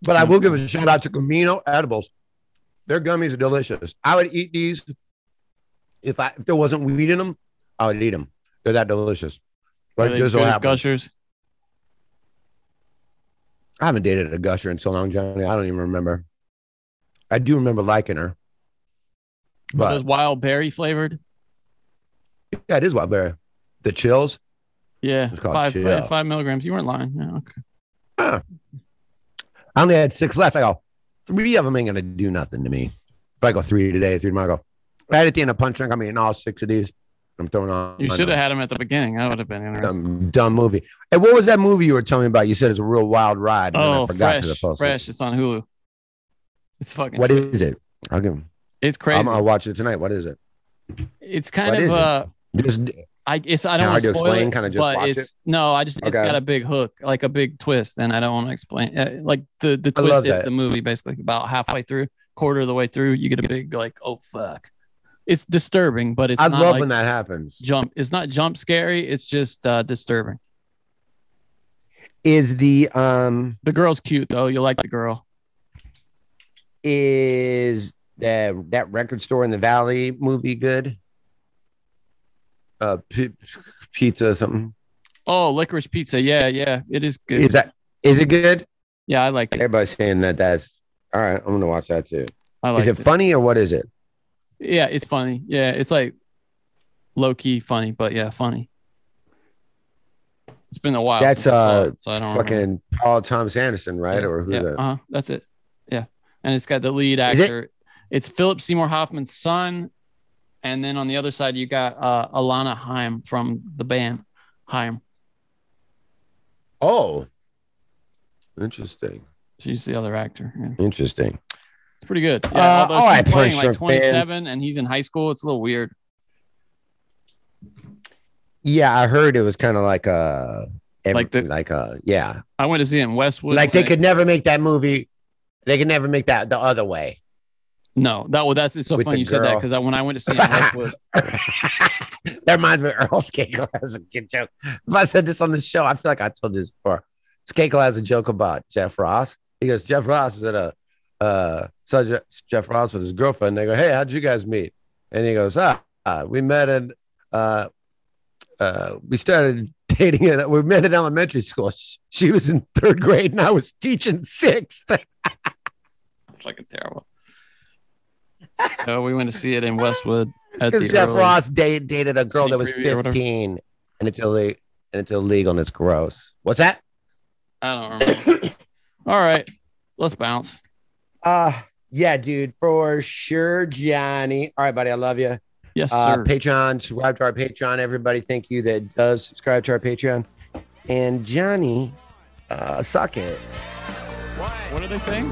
But I will give a shout out to Camino Edibles. Their gummies are delicious. I would eat these if I if there wasn't weed in them. I would eat them. They're that delicious. They just so good as happens. gushers. I haven't dated a gusher in so long, Johnny. I don't even remember. I do remember liking her. But those wild berry flavored. yeah, it is wild berry. The chills. Yeah, five, chill. five five milligrams. You weren't lying. Yeah, okay. Ah. I only had six left. I go, three of them ain't gonna do nothing to me. If I go three today, three tomorrow, I go. Right at the end of punch drunk, I'm eating all six of these. I'm throwing on. You should have had them at the beginning. That would have been interesting. dumb, dumb movie. Hey, what was that movie you were telling me about? You said it's a real wild ride. and oh, I forgot fresh, to post fresh. It's on Hulu. It's fucking. What is it? I'll give. It's crazy. I'm gonna watch it tonight. What is it? it's kind what of it? uh, Just I it's I don't want to explain, it, kinda just but watch it's it? no, I just it's Okay. got a big hook, like a big twist, and I don't want to explain. Uh, like the the twist is that. the movie basically about halfway through, quarter of the way through, you get a big like oh fuck. It's disturbing, but it's I love like when that happens. jump. It's not jump scary. It's just uh, disturbing. Is the um The girl's cute though. You like the girl. is that that record store in the valley movie good? Uh, p- pizza or something. Oh, licorice pizza. Yeah, yeah, it is good. Is that is it good? yeah, I like it. Everybody's saying that. That's all right. I'm gonna watch that too. I like is it funny or what is it? Yeah, it's funny. Yeah, it's like low key funny, but yeah, funny. It's been a while. That's since I saw uh it, so I don't remember. fucking Paul Thomas Anderson, right? Yeah, Or who's yeah, that? Uh-huh, that's it. Yeah, and it's got the lead actor. It's Philip Seymour Hoffman's son, and then on the other side you got uh, Alana Haim from the band Haim. Oh, interesting. She's the other actor. Yeah. Interesting. It's pretty good. Yeah, Uh, all right, playing like Drunk fans. 27 and he's in high school, it's a little weird. Yeah, I heard it was kind of like a every, Like the- like a yeah, I went to see it in Westwood. like they could never make that movie. They could never make that the other way. No, that well, that's it's so funny the you said that girl. because when I went to see it in Westwood, that reminds me of Earl Skakel has a good joke. If I said this on the show, I feel like I told this before. Skakel has a joke about Jeff Ross. He goes, Jeff Ross was at a uh saw Je- Jeff Ross with his girlfriend. They go, Hey, how'd you guys meet? And he goes, Ah, uh, we met in uh uh we started dating and we met in elementary school. She- She was in third grade and I was teaching sixth. It's like a terrible. So we went to see it in Westwood at Because the Jeff early- Ross date, dated a girl that was City preview or whatever. 15 and it's illegal and it's illegal and it's gross. What's that? I don't remember. All right, let's bounce. Uh yeah, dude, for sure, Johnny. All right, buddy, I love you. Yes, Uh, sir. Patreon, subscribe to our Patreon. Everybody, thank you that does subscribe to our Patreon. And Johnny, uh, suck it. what are they saying?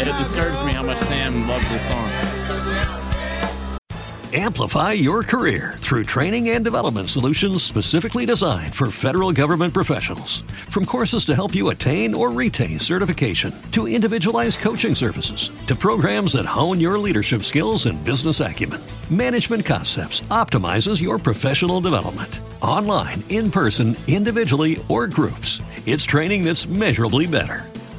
It disturbs me how much Sam loves this song. Amplify your career through training and development solutions specifically designed for federal government professionals. From courses to help you attain or retain certification, to individualized coaching services, to programs that hone your leadership skills and business acumen, Management Concepts optimizes your professional development. Online, in person, individually, or groups, it's training that's measurably better.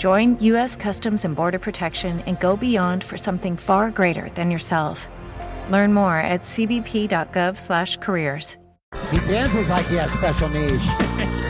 Join U.S. Customs and Border Protection and go beyond for something far greater than yourself. Learn more at cbp.gov/careers. He dances like he has special needs.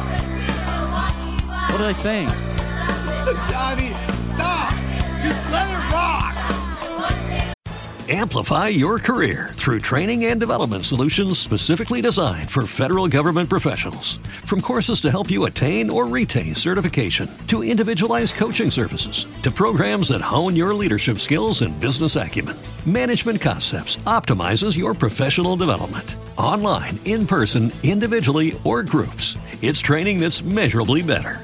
What are they saying? Johnny, stop! Just let it rock! Amplify your career through training and development solutions specifically designed for federal government professionals. From courses to help you attain or retain certification, to individualized coaching services, to programs that hone your leadership skills and business acumen, Management Concepts optimizes your professional development. Online, in person, individually, or groups, it's training that's measurably better.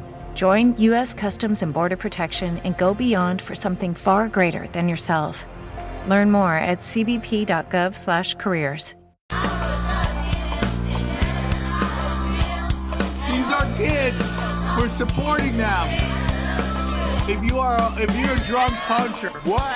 Join U.S. Customs and Border Protection and go beyond for something far greater than yourself. Learn more at cbp.gov/careers. These are kids. We're supporting them. If you are, if you're a drunk puncher, what?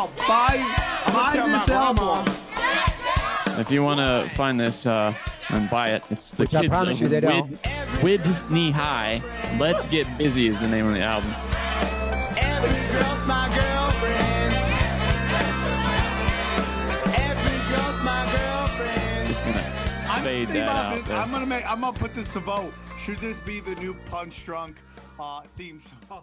Go out, buy, buy this album. If you want to find this uh, and buy it, it's the Which I kids promise of you they don't. Wid, Wid Knee High. Let's Get Busy is the name of the album. Every girl's my girlfriend. Every girl's my girlfriend. Just gonna I'm fade thinking that about out this. there. I'm gonna make. I'm gonna put this to vote. Should this be the new Punch Drunk uh, theme song?